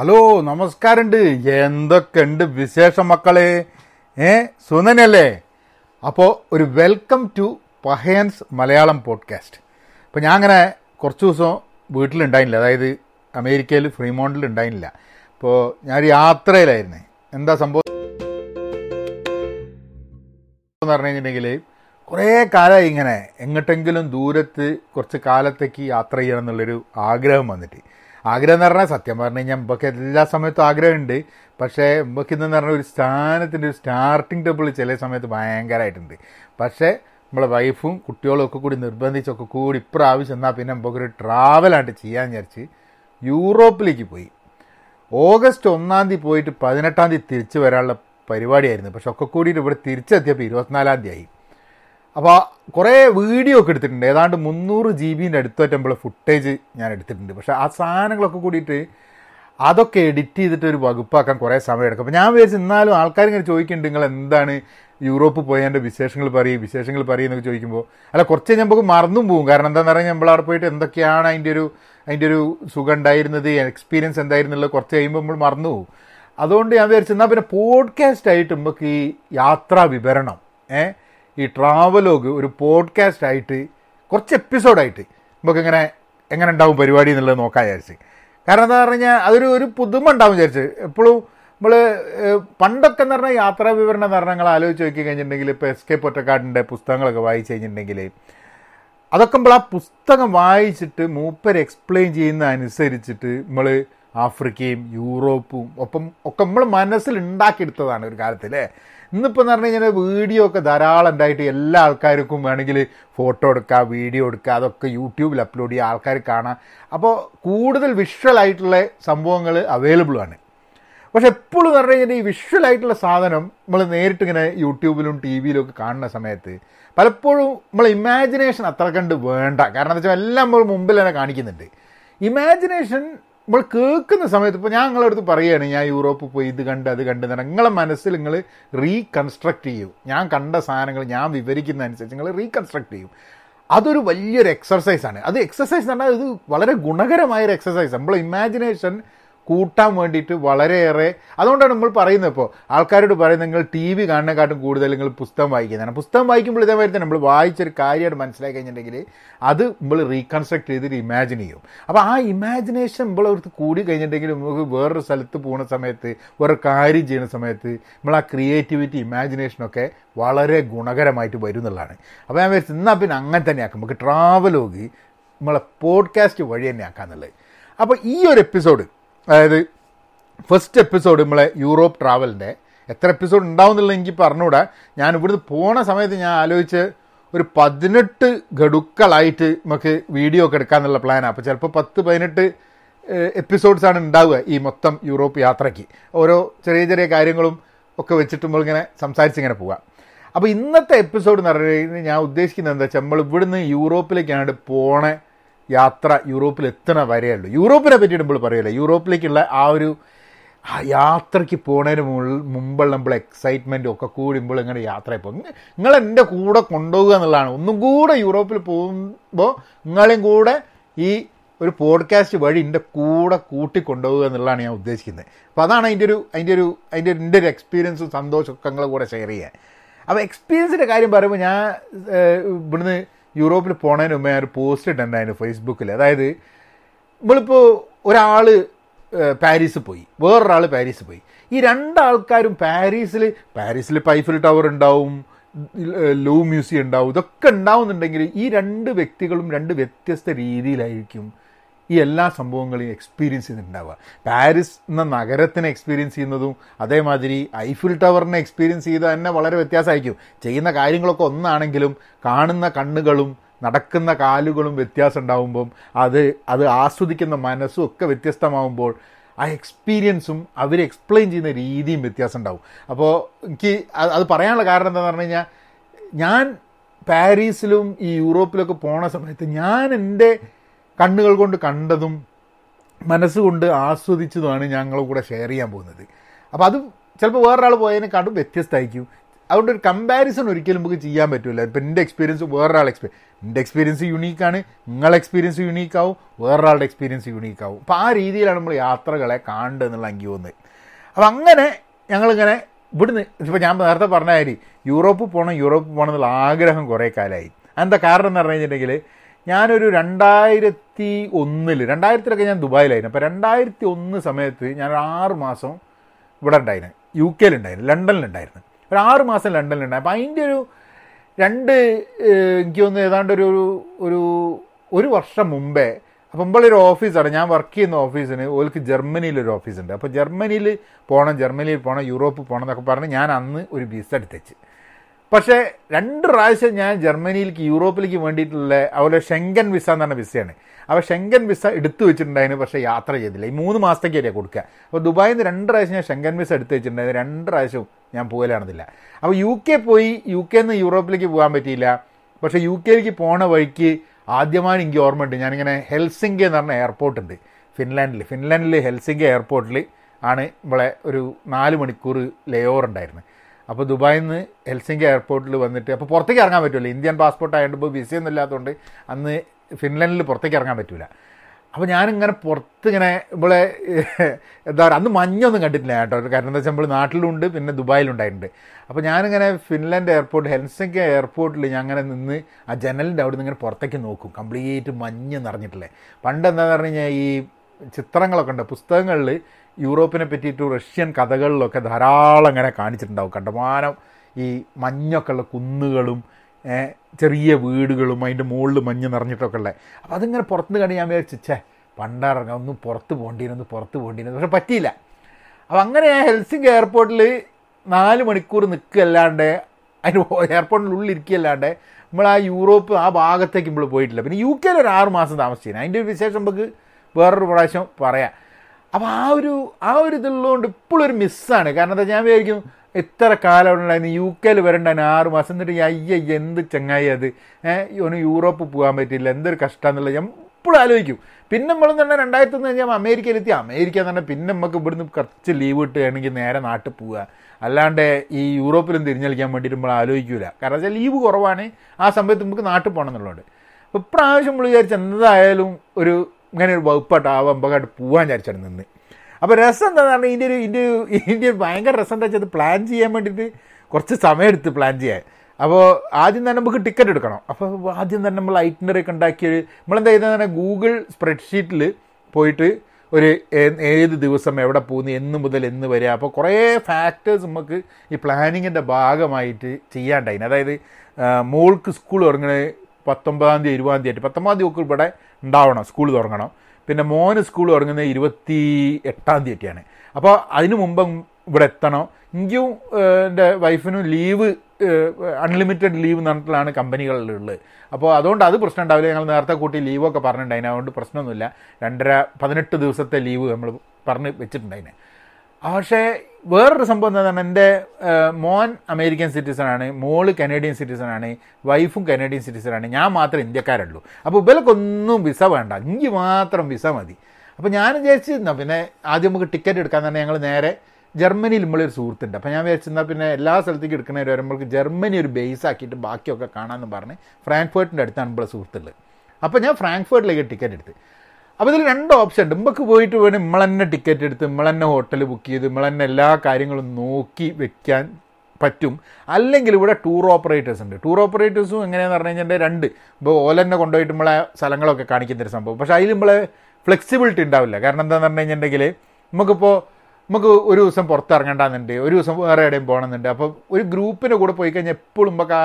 Hello നമസ്കാരമുണ്ട്. എന്തൊക്കെയുണ്ട് വിശേഷം മക്കളെ? ഏ സുനനല്ലേ? അപ്പോൾ ഒരു വെൽക്കം ടു പഹയൻസ് മലയാളം പോഡ്കാസ്റ്റ് അപ്പോൾ ഞാൻ അങ്ങനെ കുറച്ച് ദിവസം വീട്ടിലുണ്ടായില്ല അതായത് അമേരിക്കയിൽ ഫ്രീമോണ്ടിൽ ഉണ്ടായില്ല അപ്പോൾ ഞാനൊരു യാത്രയിലായിരുന്നു. എന്താ സംഭവം? എന്ന് പറഞ്ഞു കഴിഞ്ഞിട്ടുണ്ടെങ്കിൽ കുറേ കാലമായി ഇങ്ങനെ എങ്ങോട്ടെങ്കിലും ദൂരത്ത് കുറച്ച് കാലത്തേക്ക് യാത്ര ചെയ്യണം എന്നുള്ളൊരു ആഗ്രഹം വന്നിട്ട്. ആഗ്രഹം എന്ന് പറഞ്ഞാൽ സത്യം പറഞ്ഞു കഴിഞ്ഞാൽ നമുക്ക് എല്ലാ സമയത്തും ആഗ്രഹമുണ്ട്. പക്ഷേ നമുക്ക് ഇതെന്ന് പറഞ്ഞാൽ ഒരു സ്ഥാനത്തിന്റെ ഒരു സ്റ്റാർട്ടിങ് ടേബിൾ ചില സമയത്ത് ഭയങ്കരമായിട്ടുണ്ട്. പക്ഷേ നമ്മളെ വൈഫും കുട്ടികളും ഒക്കെ കൂടി നിർബന്ധിച്ചൊക്കെ കൂടി ഇപ്രാവശ്യം എന്നാൽ പിന്നെ നമുക്കൊരു ട്രാവലായിട്ട് ചെയ്യാൻ വിചാരിച്ച് യൂറോപ്പിലേക്ക് പോയി. ഓഗസ്റ്റ് ഒന്നാം തീയതി പോയിട്ട് പതിനെട്ടാം തീയതി തിരിച്ചു വരാനുള്ള പരിപാടിയായിരുന്നു. പക്ഷെ ഒക്കെ കൂടിയിട്ട് ഇവിടെ തിരിച്ചെത്തിയപ്പോൾ ഇരുപത്തിനാലാം തീയതി ആയി. അപ്പോൾ കുറേ വീഡിയോ ഒക്കെ എടുത്തിട്ടുണ്ട്. ഏതാണ്ട് മുന്നൂറ് ജി ബിന്റെ അടുത്തായിട്ട് നമ്മൾ ഫുട്ടേജ് ഞാൻ എടുത്തിട്ടുണ്ട്. പക്ഷേ ആ സാധനങ്ങളൊക്കെ കൂടിയിട്ട് അതൊക്കെ എഡിറ്റ് ചെയ്തിട്ട് ഒരു വകുപ്പാക്കാൻ കുറേ സമയം എടുക്കും. അപ്പോൾ ഞാൻ വിചാരിച്ചു എന്നാലും ആൾക്കാർ ഇങ്ങനെ ചോദിക്കുന്നുണ്ട് നിങ്ങൾ എന്താണ് യൂറോപ്പ് പോയതിന്റെ വിശേഷങ്ങൾ പറയും വിശേഷങ്ങൾ പറയും എന്നൊക്കെ ചോദിക്കുമ്പോൾ അല്ല കുറച്ച് നമുക്ക് മറന്നും പോകും കാരണം എന്താണെന്ന് പറഞ്ഞാൽ നമ്മൾ അവിടെ പോയിട്ട് എന്തൊക്കെയാണ് അതിന്റെ ഒരു അതിന്റെ ഒരു സുഖം ഉണ്ടായിരുന്നത് എക്സ്പീരിയൻസ് എന്തായിരുന്നുള്ളത് കുറച്ച് കഴിയുമ്പോൾ നമ്മൾ മറന്നു പോകും അതുകൊണ്ട് ഞാൻ വിചാരിച്ചു എന്നാൽ പിന്നെ പോഡ്കാസ്റ്റ് ആയിട്ട് നമുക്ക് ഈ യാത്രാ വിവരണം ഏ ഈ ട്രാവലോഗ് ഒരു പോഡ്കാസ്റ്റ് ആയിട്ട് കുറച്ച് എപ്പിസോഡായിട്ട് നമുക്ക് എങ്ങനെ എങ്ങനെ ഉണ്ടാവും പരിപാടി എന്നുള്ളത് നോക്കാൻ വിചാരിച്ച്. കാരണം എന്താ പറഞ്ഞാൽ അതൊരു ഒരു പുതുമ ഉണ്ടാവും വിചാരിച്ച്. എപ്പോഴും നമ്മൾ പണ്ടൊക്കെ എന്ന് പറഞ്ഞാൽ യാത്രാ വിവരണം എന്ന് പറഞ്ഞാൽ നിങ്ങൾ ആലോചിച്ച് നോക്കി കഴിഞ്ഞിട്ടുണ്ടെങ്കിൽ ഇപ്പോൾ എസ് കെ പൊറ്റക്കാടിന്റെ പുസ്തകങ്ങളൊക്കെ വായിച്ചു കഴിഞ്ഞിട്ടുണ്ടെങ്കിൽ അതൊക്കെ നമ്മൾ ആ പുസ്തകം വായിച്ചിട്ട് മൂപ്പർ എക്സ്പ്ലെയിൻ ചെയ്യുന്ന അനുസരിച്ചിട്ട് നമ്മൾ ആഫ്രിക്കയും യൂറോപ്പും ഒപ്പം ഒക്കെ നമ്മൾ മനസ്സിൽ ഉണ്ടാക്കിയെടുത്തതാണ് ഒരു കാലത്ത് അല്ലേ? ഇന്നിപ്പോൾ എന്ന് പറഞ്ഞു കഴിഞ്ഞാൽ വീഡിയോ ഒക്കെ ധാരാളം ഉണ്ടായിട്ട് എല്ലാ ആൾക്കാർക്കും വേണമെങ്കിൽ ഫോട്ടോ എടുക്കുക വീഡിയോ എടുക്കുക അതൊക്കെ യൂട്യൂബിൽ അപ്ലോഡ് ചെയ്യുക ആൾക്കാർ കാണാം. അപ്പോൾ കൂടുതൽ വിഷ്വലായിട്ടുള്ള സംഭവങ്ങൾ അവൈലബിൾ ആണ്. പക്ഷെ എപ്പോഴും പറഞ്ഞു കഴിഞ്ഞാൽ ഈ വിഷ്വലായിട്ടുള്ള സാധനം നമ്മൾ നേരിട്ട് ഇങ്ങനെ യൂട്യൂബിലും ടി വിയിലും ഒക്കെ കാണുന്ന സമയത്ത് പലപ്പോഴും നമ്മൾ ഇമാജിനേഷൻ അത്ര കണ്ട് വേണ്ട. കാരണം എന്താ വെച്ചാൽ എല്ലാം നമ്മൾ മുമ്പിൽ തന്നെ കാണിക്കുന്നുണ്ട്. ഇമാജിനേഷൻ നമ്മൾ കേൾക്കുന്ന സമയത്ത് ഇപ്പോൾ ഞാൻ നിങ്ങളുടെ അടുത്ത് പറയുകയാണ് ഞാൻ യൂറോപ്പ് പോയി ഇത് കണ്ട് അത് കണ്ട് എന്ന് നിങ്ങളെ മനസ്സിൽ നിങ്ങൾ റീകൺസ്ട്രക്ട് ചെയ്യും. ഞാൻ കണ്ട സാധനങ്ങൾ ഞാൻ വിവരിക്കുന്ന അനുസരിച്ച് നിങ്ങൾ റീകൺസ്ട്രക്ട് ചെയ്യും. അതൊരു വലിയൊരു എക്സർസൈസാണ് അത് എക്സസൈസ് എന്ന് പറഞ്ഞാൽ ഇത് വളരെ ഗുണകരമായൊരു എക്സസൈസ് നമ്മൾ ഇമാജിനേഷൻ കൂട്ടാൻ വേണ്ടിയിട്ട് വളരെയേറെ അതുകൊണ്ടാണ് നമ്മൾ പറയുന്നത് ഇപ്പോൾ ആൾക്കാരോട് പറയുന്നത് നിങ്ങൾ ടി വി കാണുന്നതിനെക്കാട്ടും കൂടുതൽ നിങ്ങൾ പുസ്തകം വായിക്കുന്നതാണ് പുസ്തകം വായിക്കുമ്പോൾ ഇതേമാതിരി തന്നെ നമ്മൾ വായിച്ചൊരു കാര്യമായിട്ട് മനസ്സിലാക്കി കഴിഞ്ഞിട്ടുണ്ടെങ്കിൽ അത് നമ്മൾ റീകൺസ്ട്രക്ട് ചെയ്തിട്ട് ഇമാജിൻ ചെയ്യും. അപ്പോൾ ആ ഇമാജിനേഷൻ നമ്മൾ അടുത്ത് കൂടി കഴിഞ്ഞിട്ടുണ്ടെങ്കിൽ നമുക്ക് വേറൊരു സ്ഥലത്ത് പോകുന്ന സമയത്ത് വേറൊരു കാര്യം ചെയ്യുന്ന സമയത്ത് നമ്മൾ ആ ക്രിയേറ്റിവിറ്റി ഇമാജിനേഷനൊക്കെ വളരെ ഗുണകരമായിട്ട് വരും എന്നുള്ളതാണ്. അപ്പോൾ ഞാൻ വിചാരിച്ചു എന്നാൽ പിന്നെ അങ്ങനെ തന്നെ ആക്കാം. നമുക്ക് ട്രാവലോഗ് നമ്മളെ പോഡ്കാസ്റ്റ് വഴി തന്നെ ആക്കാന്നുള്ളത് അപ്പോൾ ഈ ഒരു എപ്പിസോഡ് അതായത് ഫസ്റ്റ് എപ്പിസോഡ് നമ്മളെ യൂറോപ്പ് ട്രാവലിന്റെ എത്ര എപ്പിസോഡ് ഉണ്ടാവും എന്നുള്ളത് എനിക്ക് പറഞ്ഞുകൂടാ ഞാൻ ഇവിടുന്ന് പോണ സമയത്ത് ഞാൻ ആലോചിച്ച് ഒരു പതിനെട്ട് ഗഡുക്കളായിട്ട് നമുക്ക് വീഡിയോ ഒക്കെ എടുക്കാമെന്നുള്ള പ്ലാനാണ് അപ്പോൾ ചിലപ്പോൾ പത്ത് പതിനെട്ട് എപ്പിസോഡ്സാണ് ഉണ്ടാവുക ഈ മൊത്തം യൂറോപ്പ് യാത്രയ്ക്ക്. ഓരോ ചെറിയ ചെറിയ കാര്യങ്ങളും ഒക്കെ വെച്ചിട്ട് നമ്മളിങ്ങനെ സംസാരിച്ചിങ്ങനെ പോവാം. അപ്പോൾ ഇന്നത്തെ എപ്പിസോഡ് എന്ന് പറഞ്ഞു കഴിഞ്ഞാൽ ഞാൻ ഉദ്ദേശിക്കുന്നത് എന്താ വെച്ചാൽ നമ്മൾ ഇവിടുന്ന് യൂറോപ്പിലേക്കാണ് പോണ യാത്ര യൂറോപ്പിൽ എത്തണ വരെയുള്ളൂ യൂറോപ്പിനെ പറ്റിയിട്ട് നമ്മൾ പറയില്ല യൂറോപ്പിലേക്കുള്ള ആ ഒരു യാത്രയ്ക്ക് മുൾ മുമ്പുള്ള നമ്മൾ എക്സൈറ്റ്മെന്റും ഒക്കെ കൂടുമ്പോൾ ഇങ്ങനെ യാത്ര പോകും? നിങ്ങൾ എന്റെ കൂടെ കൊണ്ടുപോകുക എന്നുള്ളതാണ്. ഒന്നും കൂടെ യൂറോപ്പിൽ പോകുമ്പോൾ നിങ്ങളെയും കൂടെ ഈ ഒരു പോഡ്കാസ്റ്റ് വഴി എന്റെ കൂടെ കൂട്ടി കൊണ്ടുപോകുക എന്നുള്ളതാണ് ഞാൻ ഉദ്ദേശിക്കുന്നത്. അപ്പോൾ അതാണ് അതിന്റെ ഒരു അതിന്റെ ഒരു അതിന്റെ ഒരു എന്റെ ഒരു എക്സ്പീരിയൻസും സന്തോഷമൊക്കെ നിങ്ങളെ കൂടെ ഷെയർ ചെയ്യാൻ. അപ്പോൾ എക്സ്പീരിയൻസിന്റെ കാര്യം പറയുമ്പോൾ ഞാൻ ഇവിടുന്ന് യൂറോപ്പിൽ പോണതിന് മുമ്പ് ഒരു പോസ്റ്റ് ഇട്ടുണ്ടായിരുന്നു ഫേസ്ബുക്കിൽ അതായത് നമ്മളിപ്പോൾ ഒരാൾ പാരീസ് പോയി. വേറൊരാൾ പാരീസ് പോയി. ഈ രണ്ടാൾക്കാരും പാരീസിൽ പാരീസിൽ പൈഫിൽ ടവർ ഉണ്ടാവും ലൂ മ്യൂസിയം ഉണ്ടാവും ഇതൊക്കെ ഉണ്ടാവുന്നുണ്ടെങ്കിൽ ഈ രണ്ട് വ്യക്തികളും രണ്ട് വ്യത്യസ്ത രീതിയിലായിരിക്കും ഈ എല്ലാ സംഭവങ്ങളെയും എക്സ്പീരിയൻസ് ചെയ്തിട്ടുണ്ടാവുക. പാരീസ് എന്ന നഗരത്തിനെ എക്സ്പീരിയൻസ് ചെയ്യുന്നതും അതേമാതിരി ഐഫിൽ ടവറിനെ എക്സ്പീരിയൻസ് ചെയ്ത് തന്നെ വളരെ വ്യത്യാസമായിരിക്കും. ചെയ്യുന്ന കാര്യങ്ങളൊക്കെ ഒന്നാണെങ്കിലും കാണുന്ന കണ്ണുകളും നടക്കുന്ന കാലുകളും വ്യത്യാസം ഉണ്ടാവുമ്പം അത് അത് ആസ്വദിക്കുന്ന മനസ്സും ഒക്കെ വ്യത്യസ്തമാവുമ്പോൾ ആ എക്സ്പീരിയൻസും അവർ എക്സ്പ്ലെയിൻ ചെയ്യുന്ന രീതിയും വ്യത്യാസം ഉണ്ടാവും. അപ്പോൾ എനിക്ക് അത് പറയാനുള്ള കാരണം എന്താണെന്ന് പറഞ്ഞു കഴിഞ്ഞാൽ ഞാൻ പാരീസിലും ഈ യൂറോപ്പിലൊക്കെ പോണ സമയത്ത് ഞാൻ എന്റെ കണ്ണുകൾ കൊണ്ട് കണ്ടതും മനസ്സുകൊണ്ട് ആസ്വദിച്ചതുമാണ് ഞങ്ങൾ കൂടെ ഷെയർ ചെയ്യാൻ പോകുന്നത്. അപ്പോൾ അത് ചിലപ്പോൾ വേറൊരാൾ പോയതിനെക്കാട്ടും വ്യത്യസ്തമായിരിക്കും. അതുകൊണ്ട് ഒരു കമ്പാരിസൺ ഒരിക്കലും നമുക്ക് ചെയ്യാൻ പറ്റില്ല ഇപ്പം എന്റെ എക്സ്പീരിയൻസ് വേറൊരാൾ എക്സ്പീരിയൻസ് എന്റെ എക്സ്പീരിയൻസ് യുണീക്കാണ് നിങ്ങളെ എക്സ്പീരിയൻസ് യുണീക്കാവും വേറൊരാളുടെ എക്സ്പീരിയൻസ് യുണീക്കാവും അപ്പോൾ ആ രീതിയിലാണ് നമ്മൾ യാത്രകളെ കാണേണ്ടത് എന്നുള്ള എനിക്ക് തോന്നുന്നത് അപ്പം അങ്ങനെ ഞങ്ങളിങ്ങനെ ഇവിടുന്ന് ഇപ്പോൾ ഞാൻ നേരത്തെ പറഞ്ഞ കാര്യം യൂറോപ്പ് പോകണം യൂറോപ്പ് പോകണം എന്നുള്ള ആഗ്രഹം കുറേ കാലമായി. എന്താ കാരണം എന്ന് പറഞ്ഞു കഴിഞ്ഞിട്ടുണ്ടെങ്കിൽ ഞാനൊരു രണ്ടായിരത്തി ഒന്നിൽ രണ്ടായിരത്തിലൊക്കെ ഞാൻ ദുബായിലായിരുന്നു. അപ്പോൾ രണ്ടായിരത്തി ഒന്ന് സമയത്ത് ഞാൻ ആറ് മാസം ഇവിടെ ഉണ്ടായിരുന്നു. യു കെയിലുണ്ടായിരുന്നു ലണ്ടനിലുണ്ടായിരുന്നു. ഒരു ആറ് മാസം ലണ്ടനിലുണ്ടായി അപ്പോൾ അതിന്റെ ഒരു രണ്ട് എനിക്ക് തോന്നുന്നു ഏതാണ്ട് ഒരു ഒരു ഒരു വർഷം മുമ്പേ അപ്പം മുമ്പുള്ളൊരു ഓഫീസാണ്. ഞാൻ വർക്ക് ചെയ്യുന്ന ഓഫീസിന് ഓൾക്ക് ജർമ്മനിയിലൊരു ഓഫീസുണ്ട്. അപ്പോൾ ജർമ്മനിയിൽ പോകണം ജർമ്മനിയിൽ പോകണം യൂറോപ്പിൽ പോകണം എന്നൊക്കെ പറഞ്ഞ് ഞാൻ അന്ന് ഒരു വിസ എടുത്തുവെച്ച് പക്ഷേ രണ്ട് പ്രാവശ്യം ഞാൻ ജർമ്മനിയിലേക്ക് യൂറോപ്പിലേക്ക് വേണ്ടിയിട്ടുള്ള അതുപോലെ ഷെങ്കൻ വിസ എന്ന് പറഞ്ഞ വിസയാണ് അപ്പോൾ ഷെങ്കൻ വിസ എടുത്തു വെച്ചിട്ടുണ്ടായിരുന്നു പക്ഷേ യാത്ര ചെയ്തില്ല. ഈ മൂന്ന് മാസത്തേക്ക് കൊടുക്കുക. അപ്പോൾ ദുബായിൽ നിന്ന് രണ്ട് പ്രാവശ്യം ഞാൻ ഷെങ്കൻ വിസ എടുത്തു വെച്ചിട്ടുണ്ടായിരുന്നു. രണ്ട് പ്രാവശ്യവും ഞാൻ പോകലാണെന്നില്ല അപ്പോൾ യു കെ പോയി യു കെ നിന്ന് യൂറോപ്പിലേക്ക് പോകാൻ പറ്റിയില്ല. പക്ഷേ യു കെയിലേക്ക് പോണ വഴിക്ക് ആദ്യമായി എനിക്ക് ഓർമ്മയുണ്ട് ഞാനിങ്ങനെ ഹെൽസിംഗ് എന്ന് പറഞ്ഞ എയർപോർട്ട് ഉണ്ട്. ഫിൻലാൻഡിൽ ഫിൻലാൻഡിൽ ഹെൽസിംഗ് എയർപോർട്ടിൽ ആണ് ഇവിടെ ഒരു നാല് മണിക്കൂർ ലേ ഓവർ ഉണ്ടായിരുന്നത്. അപ്പോൾ ദുബായിൽ നിന്ന് ഹെൽസിംഗി എയർപോർട്ടിൽ വന്നിട്ട് അപ്പോൾ പുറത്തേക്ക് ഇറങ്ങാൻ പറ്റുമല്ലോ ഇന്ത്യൻ പാസ്പോർട്ട് ആയതുകൊണ്ട് ഇപ്പോൾ വിസയൊന്നും ഇല്ലാത്തതുകൊണ്ട് അന്ന് ഫിൻലൻഡിൽ പുറത്തേക്ക് ഇറങ്ങാൻ പറ്റില്ല അപ്പോൾ ഞാനിങ്ങനെ പുറത്തിങ്ങനെ ഇവിടെ എന്താ പറയുക അന്ന് മഞ്ഞൊന്നും കണ്ടിട്ടില്ല കേട്ടോ. കാരണം എന്താ വെച്ചാൽ നമ്മൾ നാട്ടിലുണ്ട് പിന്നെ ദുബായിലുണ്ടായിട്ടുണ്ട്. അപ്പോൾ ഞാനിങ്ങനെ ഫിൻലൻഡ് എയർപോർട്ട് ഹെൽസിംഗി എയർപോർട്ടിൽ ഞാൻ അങ്ങനെ നിന്ന് ആ ജനലിന്റെ അവിടെ നിന്ന് ഇങ്ങനെ പുറത്തേക്ക് നോക്കും. കംപ്ലീറ്റ് മഞ്ഞ് നിറഞ്ഞിട്ടില്ലേ. പണ്ട് എന്താണെന്ന് പറഞ്ഞു കഴിഞ്ഞാൽ ഈ ചിത്രങ്ങളൊക്കെ ഉണ്ട് പുസ്തകങ്ങളിൽ യൂറോപ്പിനെ പറ്റിയിട്ട് റഷ്യൻ കഥകളിലൊക്കെ ധാരാളം ഇങ്ങനെ കാണിച്ചിട്ടുണ്ടാവും. കണ്ടമാനം ഈ മഞ്ഞൊക്കെ ഉള്ള കുന്നുകളും ചെറിയ വീടുകളും അതിന്റെ മുകളിൽ മഞ്ഞ് നിറഞ്ഞിട്ടൊക്കെ ഉള്ളത് അപ്പോൾ അതിങ്ങനെ പുറത്ത് കണ്ട് ഞാൻ വിചാരിച്ചു പണ്ടിറങ്ങാം ഒന്ന് പുറത്ത് പോകേണ്ടിയിരുന്നു പുറത്ത് പോകേണ്ടിയിരുന്നു പക്ഷെ പറ്റിയില്ല. അപ്പോൾ അങ്ങനെ ഞാൻ ഹെൽസിംഗ് എയർപോർട്ടിൽ നാല് മണിക്കൂർ നിൽക്കുകയല്ലാണ്ട് അതിന് എയർപോർട്ടിനുള്ളിൽ ഇരിക്കുകയല്ലാണ്ട് നമ്മൾ ആ യൂറോപ്പ് ആ ഭാഗത്തേക്ക് നമ്മൾ പോയിട്ടില്ല. പിന്നെ യു കെയിൽ ഒരു ആറ് മാസം താമസിച്ചിരുന്നു. അതിന്റെ ഒരു വിശേഷം നമുക്ക് വേറൊരു പ്രാവശ്യം പറയാം. അപ്പോൾ ആ ഒരു ആ ഒരു ഇതുള്ളതുകൊണ്ട് ഇപ്പോഴും ഒരു മിസ്സാണ് കാരണം എന്താ ഞാൻ വിചാരിക്കും എത്ര കാലം ഉണ്ടായിരുന്നു. യു കെയിൽ വരണ്ടായിരുന്നു ആറ് മാസം. എന്നിട്ട് അയ്യ എന്ത് ചങ്ങായി അത്? ഏഹ് യൂറോപ്പ് പോകാൻ പറ്റില്ല. എന്തൊരു കഷ്ടമെന്നുള്ളത് ഞാൻ ഇപ്പോഴും ആലോചിക്കും. പിന്നെ നമ്മൾ തന്നെ രണ്ടായിരത്തി ഒന്ന് കഴിഞ്ഞാൽ അമേരിക്കയിലെത്തി. അമേരിക്ക എന്ന് പറഞ്ഞാൽ പിന്നെ നമുക്ക് ഇവിടുന്ന് കുറച്ച് ലീവ് കിട്ടുകയാണെങ്കിൽ നേരെ നാട്ടിൽ പോവുക. അല്ലാണ്ട് ഈ യൂറോപ്പിലും തിരിഞ്ഞളിക്കാൻ വേണ്ടിയിട്ട് നമ്മൾ ആലോചിക്കില്ല കാരണം വെച്ചാൽ ലീവ് കുറവാണ്. ആ സമയത്ത് നമുക്ക് നാട്ടിൽ പോകണം എന്നുള്ളത് ഇപ്രാവശ്യം നമ്മൾ വിചാരിച്ച എന്തായാലും ഒരു ഇങ്ങനെ ഒരു വകുപ്പായിട്ട് ആ വമ്പക്കായിട്ട് പോകാൻ വിചാരിച്ചാണ് നിന്ന്. അപ്പോൾ രസം എന്താണെന്ന് പറഞ്ഞാൽ ഇതിന്റെ ഒരു ഇതിന്റെ ഒരു ഇതിന്റെ ഭയങ്കര രസം എന്താ വെച്ചാൽ പ്ലാൻ ചെയ്യാൻ വേണ്ടിയിട്ട് കുറച്ച് സമയം എടുത്ത് പ്ലാൻ ചെയ്യാൻ. അപ്പോൾ ആദ്യം തന്നെ നമുക്ക് ടിക്കറ്റ് എടുക്കണം. അപ്പോൾ ആദ്യം തന്നെ നമ്മൾ ഐറ്റിനറി ഒക്കെ ഉണ്ടാക്കി നമ്മളെന്താ ചെയ്യുന്നത് പറഞ്ഞാൽ ഗൂഗിൾ സ്പ്രെഡ്ഷീറ്റിൽ പോയിട്ട് ഒരു ഏത് ദിവസം എവിടെ പോകുന്നു എന്ന് മുതൽ എന്ന് വരിക അപ്പോൾ കുറേ ഫാക്ടേഴ്സ് നമുക്ക് ഈ പ്ലാനിങ്ങിന്റെ ഭാഗമായിട്ട് ചെയ്യാണ്ടായിന്. അതായത് മോൾക്ക് സ്കൂൾ തുടങ്ങണത് പത്തൊമ്പതാം തീയതി ഇരുപതാം തീയതി പത്തൊമ്പതാം തീയതി ഒക്കെ ഇവിടെ ഉണ്ടാവണം സ്കൂൾ തുടങ്ങണം പിന്നെ മോന് സ്കൂൾ തുടങ്ങുന്നത് ഇരുപത്തി എട്ടാം തീയതിയാണ്. അപ്പോൾ അതിനു മുമ്പ് ഇവിടെ എത്തണം. എനിക്കും എന്റെ വൈഫിനും ലീവ് അൺലിമിറ്റഡ് ലീവ് പറഞ്ഞിട്ടുള്ളതാണ് കമ്പനികളിലുള്ളത് അപ്പോൾ അതുകൊണ്ട് അത് പ്രശ്നം ഉണ്ടാവില്ല. ഞങ്ങൾ നേരത്തെ കൂട്ടി ലീവൊക്കെ പറഞ്ഞിട്ടുണ്ടായിന്. അതുകൊണ്ട് പ്രശ്നമൊന്നുമില്ല. രണ്ടര പതിനെട്ട് ദിവസത്തെ ലീവ് നമ്മൾ പറഞ്ഞ് വെച്ചിട്ടുണ്ടായിന്. പക്ഷേ വേറൊരു സംഭവം എന്താണ് എന്റെ മോൻ അമേരിക്കൻ സിറ്റിസൺ ആണ് മോൾ കനേഡിയൻ സിറ്റിസൺ ആണ് വൈഫും കനേഡിയൻ സിറ്റിസൺ ആണ് ഞാൻ മാത്രം ഇന്ത്യക്കാരുള്ളൂ. അപ്പോൾ ഇവലക്കൊന്നും വിസ വേണ്ട എനിക്ക് മാത്രം വിസ മതി. അപ്പോൾ ഞാൻ വിചാരിച്ചിരുന്ന പിന്നെ ആദ്യം നമുക്ക് ടിക്കറ്റ് എടുക്കാൻ തന്നെ ഞങ്ങൾ നേരെ ജർമ്മനിയിൽ നമ്മളൊരു സുഹൃത്തുണ്ട്. അപ്പോൾ ഞാൻ വിചാരിച്ചെന്നാൽ പിന്നെ എല്ലാ സ്ഥലത്തേക്ക് എടുക്കുന്നവർ വരുമ്പോൾ ജർമ്മനി ഒരു ബേസ് ആക്കിയിട്ട് ബാക്കിയൊക്കെ കാണാമെന്ന് പറഞ്ഞ് ഫ്രാങ്ക്ഫേർട്ടിന്റെ അടുത്താണ് നമ്മളെ സുഹൃത്തുള്ളത്. അപ്പോൾ ഞാൻ ഫ്രാങ്ക്ഫേർട്ടിലേക്ക് ടിക്കറ്റ് എടുത്ത്. അപ്പോൾ ഇതിൽ രണ്ട് ഓപ്ഷൻ ഉണ്ട്. നമുക്ക് പോയിട്ട് വേണം നമ്മൾ തന്നെ ടിക്കറ്റ് എടുത്ത് നമ്മൾ തന്നെ ഹോട്ടൽ ബുക്ക് ചെയ്ത് നമ്മൾ തന്നെ എല്ലാ കാര്യങ്ങളും നോക്കി വെക്കാൻ പറ്റും. അല്ലെങ്കിൽ ഇവിടെ ടൂർ ഓപ്പറേറ്റേഴ്സ് ഉണ്ട്. ടൂർ ഓപ്പറേറ്റേഴ്സും എങ്ങനെയാണെന്ന് പറഞ്ഞു കഴിഞ്ഞാൽ രണ്ട്. ഇപ്പോൾ ഓലെന്നെ കൊണ്ടുപോയിട്ട് നമ്മളെ സ്ഥലങ്ങളൊക്കെ കാണിക്കുന്നൊരു സംഭവം. പക്ഷേ അതിൽ നമ്മളെ ഫ്ലെക്സിബിലിറ്റി ഉണ്ടാവില്ല കാരണം എന്താണെന്ന് പറഞ്ഞു കഴിഞ്ഞിട്ടുണ്ടെങ്കിൽ നമുക്കിപ്പോൾ നമുക്ക് ഒരു ദിവസം പുറത്തിറങ്ങേണ്ടെന്നുണ്ട് ഒരു ദിവസം വേറെ എവിടെയും പോകണമെന്നുണ്ട് അപ്പോൾ ഒരു ഗ്രൂപ്പിന്റെ കൂടെ പോയി കഴിഞ്ഞാൽ എപ്പോഴും നമുക്ക് ആ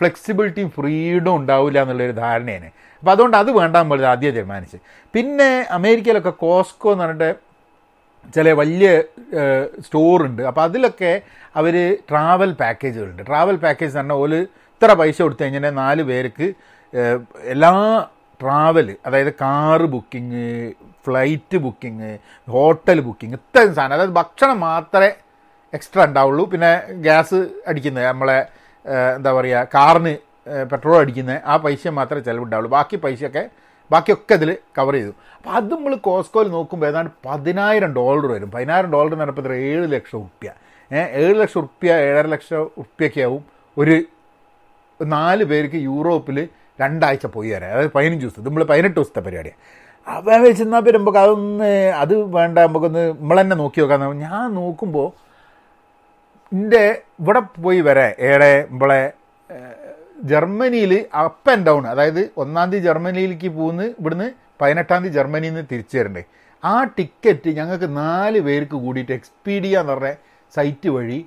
ഫ്ലെക്സിബിലിറ്റിയും ഫ്രീഡും ഉണ്ടാവില്ല എന്നുള്ളൊരു ധാരണയാണ്. അപ്പോൾ അതുകൊണ്ട് അത് വേണ്ടാൻ പോലെ ആദ്യം തീരുമാനിച്ച്. പിന്നെ അമേരിക്കയിലൊക്കെ കോസ്കോ എന്ന് പറഞ്ഞിട്ട് ചില വലിയ സ്റ്റോറുണ്ട്. അപ്പോൾ അതിലൊക്കെ അവർ ട്രാവൽ പാക്കേജുകളുണ്ട്. ട്രാവൽ പാക്കേജ് എന്ന് പറഞ്ഞാൽ ഇത്ര പൈസ കൊടുത്തു കഴിഞ്ഞാൽ നാല് പേർക്ക് എല്ലാ ട്രാവൽ അതായത് car booking flight booking hotel booking ഇത്രയും സാധനം. അതായത് ഭക്ഷണം മാത്രമേ എക്സ്ട്രാ ഉണ്ടാവുള്ളൂ. പിന്നെ ഗ്യാസ് അടിക്കുന്നത് നമ്മളെ എന്താ പറയുക കാറിന് പെട്രോൾ അടിക്കുന്നത് ആ പൈസ മാത്രമേ ചിലവുണ്ടാവുള്ളൂ ബാക്കി പൈസയൊക്കെ ബാക്കിയൊക്കെ അതിൽ കവർ ചെയ്തു. അപ്പോൾ അത് നമ്മൾ കോസ്കോയിൽ നോക്കുമ്പോൾ ഏതാണ്ട് പതിനായിരം ഡോളർ വരും. പതിനായിരം ഡോളർ എന്ന് പറഞ്ഞപ്പോൾ ഏഴ് ലക്ഷം ഉറുപ്യ ഏഹ് ഏഴ് ലക്ഷം ഉറുപ്യ ഏഴര ലക്ഷം ഉറുപ്യൊക്കെ ആവും ഒരു നാല് പേർക്ക് യൂറോപ്പിൽ രണ്ടാഴ്ച പോയി വരാം. അതായത് പതിനഞ്ച് ദിവസം. നമ്മൾ പതിനെട്ട് ദിവസത്തെ പരിപാടിയാണ് അവൻ വെച്ചെന്നാൽ പിന്നെ നമുക്ക് അതൊന്ന് അത് വേണ്ട നമുക്കൊന്ന് നമ്മൾ തന്നെ നോക്കി നോക്കാം. ഞാൻ നോക്കുമ്പോൾ എന്റെ ഇവിടെ പോയി വരെ. ഏടെ നമ്മളെ ജർമ്മനിയിൽ അപ്പ് ആൻഡ് ഡൗൺ അതായത് ഒന്നാം തീയതി ജർമ്മനിയിലേക്ക് പോകുന്ന ഇവിടുന്ന് പതിനെട്ടാം തീയതി ജർമ്മനിയിൽ നിന്ന് തിരിച്ചു വരണ്ടേ. ആ ടിക്കറ്റ് ഞങ്ങൾക്ക് നാല് പേർക്ക് കൂടിയിട്ട് എക്സ്പീഡിയ എന്ന് പറഞ്ഞ സൈറ്റ് വഴി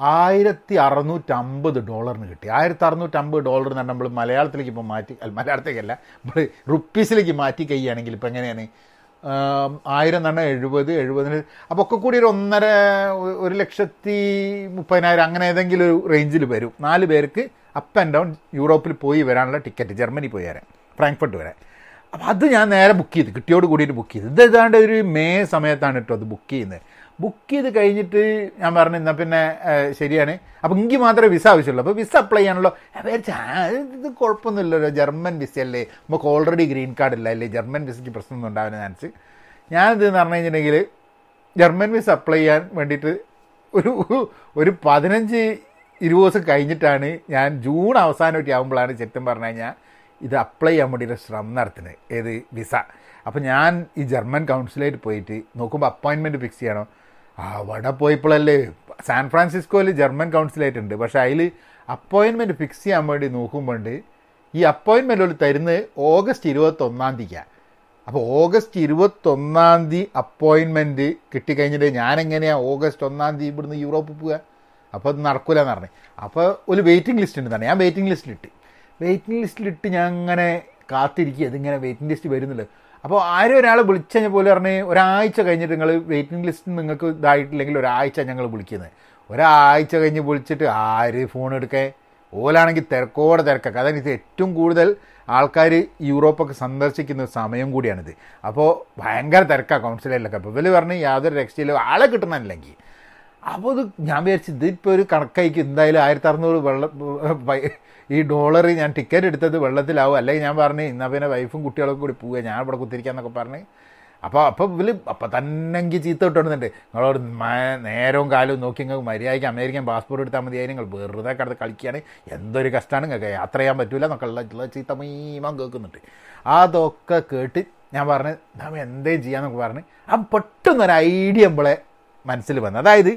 ആയിരത്തി അറുന്നൂറ്റമ്പത് ഡോളറിന് കിട്ടി. ആയിരത്തി അറുന്നൂറ്റമ്പത് ഡോളർ എന്ന് പറഞ്ഞാൽ നമ്മൾ മലയാളത്തിലേക്ക് ഇപ്പോൾ മാറ്റി മലയാളത്തേക്കല്ല നമ്മൾ റുപ്പീസിലേക്ക് മാറ്റി കഴിയുകയാണെങ്കിൽ ഇപ്പോൾ എങ്ങനെയാണ് ആയിരം തന്നെ എഴുപത് എഴുപതിന് അപ്പോൾ ഒക്കെ കൂടി ഒരു ഒന്നര ഒരു ലക്ഷത്തി മുപ്പതിനായിരം അങ്ങനെ ഏതെങ്കിലും ഒരു റേഞ്ചിൽ വരും. നാല് പേർക്ക് അപ്പ് ആൻഡ് ഡൗൺ യൂറോപ്പിൽ പോയി വരാനുള്ള ടിക്കറ്റ് ജർമ്മനി പോയി വരാൻ ഫ്രാങ്ക്ഫർട്ട് വരാൻ. അപ്പോൾ അത് ഞാൻ നേരെ ബുക്ക് ചെയ്ത് കിട്ടിയോട് കൂടിയിട്ട് ബുക്ക് ചെയ്ത്. ഇത് ഏതാണ്ട് ഒരു മേ സമയത്താണ് കേട്ടോ അത് ബുക്ക് ചെയ്യുന്നത്. ബുക്ക് ചെയ്ത് കഴിഞ്ഞിട്ട് ഞാൻ പറഞ്ഞു എന്നാൽ പിന്നെ ശരിയാണ്. അപ്പോൾ എനിക്ക് മാത്രമേ വിസ ആവശ്യമുള്ളൂ. അപ്പോൾ വിസ അപ്ലൈ ചെയ്യാനുള്ളൂ വിചാരിച്ച ഇത് കുഴപ്പമൊന്നുമില്ലല്ലോ. ജർമ്മൻ വിസയല്ലേ നമുക്ക് ഓൾറെഡി ഗ്രീൻ കാർഡ് ഇല്ല അല്ലേ? ജർമ്മൻ വിസയ്ക്ക് പ്രശ്നമൊന്നും ഉണ്ടാവുന്ന ചാൻസ് ഞാനിത് എന്ന് പറഞ്ഞു കഴിഞ്ഞിട്ടുണ്ടെങ്കിൽ ജർമ്മൻ വിസ അപ്ലൈ ചെയ്യാൻ വേണ്ടിയിട്ട് ഒരു ഒരു പതിനഞ്ച് ഇരുപത് ദിവസം കഴിഞ്ഞിട്ടാണ് ഞാൻ ജൂൺ അവസാനമായിട്ട് ആകുമ്പോഴാണ് ചെറ്റും പറഞ്ഞു കഴിഞ്ഞാൽ ഇത് അപ്ലൈ ചെയ്യാൻ വേണ്ടിയിട്ട് ശ്രമം നടത്തുന്നത്. ഏത് വിസ അപ്പോൾ ഞാൻ ഈ ജർമ്മൻ കൗൺസിലായിട്ട് പോയിട്ട് നോക്കുമ്പോൾ അപ്പോയിൻമെന്റ് ഫിക്സ് ചെയ്യണം. അവിടെ പോയപ്പോഴല്ലേ സാൻ ഫ്രാൻസിസ്കോയിൽ ജർമ്മൻ കൗൺസിലേറ്റ് ഉണ്ട് പക്ഷേ അതിൽ അപ്പോയിൻമെന്റ് ഫിക്സ് ചെയ്യാൻ വേണ്ടി നോക്കുമ്പോണ്ട് ഈ അപ്പോയിൻമെന്റ് തരുന്നത് ഓഗസ്റ്റ് ഇരുപത്തൊന്നാം തീയതിക്കാണ് അപ്പോൾ ഓഗസ്റ്റ് ഇരുപത്തൊന്നാം തീയതി അപ്പോയിൻമെന്റ് കിട്ടിക്കഴിഞ്ഞിട്ട് ഞാനെങ്ങനെയാണ് ഓഗസ്റ്റ് ഒന്നാം തീയതി ഇവിടുന്ന് യൂറോപ്പിൽ പോവുക? അപ്പോൾ അത് നടക്കില്ല എന്ന് പറഞ്ഞു. അപ്പോൾ ഒരു വെയിറ്റിംഗ് ലിസ്റ്റ് ഉണ്ട് തന്നെ. ഞാൻ വെയിറ്റിംഗ് ലിസ്റ്റിലിട്ട് വെയിറ്റിംഗ് ലിസ്റ്റിലിട്ട് ഞാൻ അങ്ങനെ കാത്തിരിക്കുക. ഇതിങ്ങനെ വെയിറ്റിംഗ് ലിസ്റ്റ് വരുന്നില്ല അപ്പോൾ ആരും ഒരാൾ വിളിച്ചു കഴിഞ്ഞാൽ പോലെ പറഞ്ഞ് ഒരാഴ്ച കഴിഞ്ഞിട്ട് നിങ്ങൾ വെയിറ്റിംഗ് ലിസ്റ്റ് നിങ്ങൾക്ക് ഇതായിട്ടില്ലെങ്കിൽ ഒരാഴ്ച ഞങ്ങൾ വിളിക്കുന്നത്. ഒരാഴ്ച കഴിഞ്ഞ് വിളിച്ചിട്ട് ആര് ഫോൺ എടുക്കേ? ഓലാണെങ്കിൽ തിരക്കോടെ തിരക്കൊക്കെ. അതായത് ഏറ്റവും കൂടുതൽ ആൾക്കാർ യൂറോപ്പൊക്കെ സന്ദർശിക്കുന്ന സമയം കൂടിയാണിത്. അപ്പോൾ ഭയങ്കര തിരക്കാണ് കൗൺസിലറിലൊക്കെ. അപ്പോൾ ഇവർ പറഞ്ഞ് യാതൊരു രക്ഷയിലും ആളെ കിട്ടണമല്ലെങ്കിൽ അപ്പോൾ ഇത് ഞാൻ വിചാരിച്ചു ഇതിപ്പോൾ ഒരു കണക്കായിക്ക് എന്തായാലും ആയിരത്തി അറുന്നൂറ് വെള്ളം ഈ ഡോളർ ഞാൻ ടിക്കറ്റ് എടുത്തത് വെള്ളത്തിലാവും. അല്ലെങ്കിൽ ഞാൻ പറഞ്ഞു ഇന്നാ പിന്നെ വൈഫും കുട്ടികളൊക്കെ കൂടി പോവുക. ഞാൻ ഇവിടെ കുത്തിരിക്കാന്നൊക്കെ പറഞ്ഞ്. അപ്പോൾ അപ്പോൾ ഇവർ അപ്പം തന്നെങ്കിൽ ചീത്ത ഇട്ടുന്നുണ്ട് നിങ്ങളോട് നേരവും കാലവും നോക്കി നിങ്ങൾക്ക് മര്യാദയ്ക്ക് അമേരിക്കൻ പാസ്പോർട്ട് എടുത്താൽ മതിയായി. നിങ്ങൾ വെറുതെ കിടന്ന് കളിക്കുകയാണ്. എന്തൊരു കഷ്ടമാണ് നിങ്ങൾക്ക് യാത്ര ചെയ്യാൻ പറ്റില്ല എന്നൊക്കെ ഉള്ള ചീത്ത മീമം കേൾക്കുന്നുണ്ട്. അതൊക്കെ കേട്ട് ഞാൻ പറഞ്ഞ് നമ്മൾ എന്തേ ചെയ്യാന്നൊക്കെ പറഞ്ഞ്. ആ പെട്ടെന്നൊരു ഐഡിയ നമ്മളെ മനസ്സിൽ വന്നു. അതായത്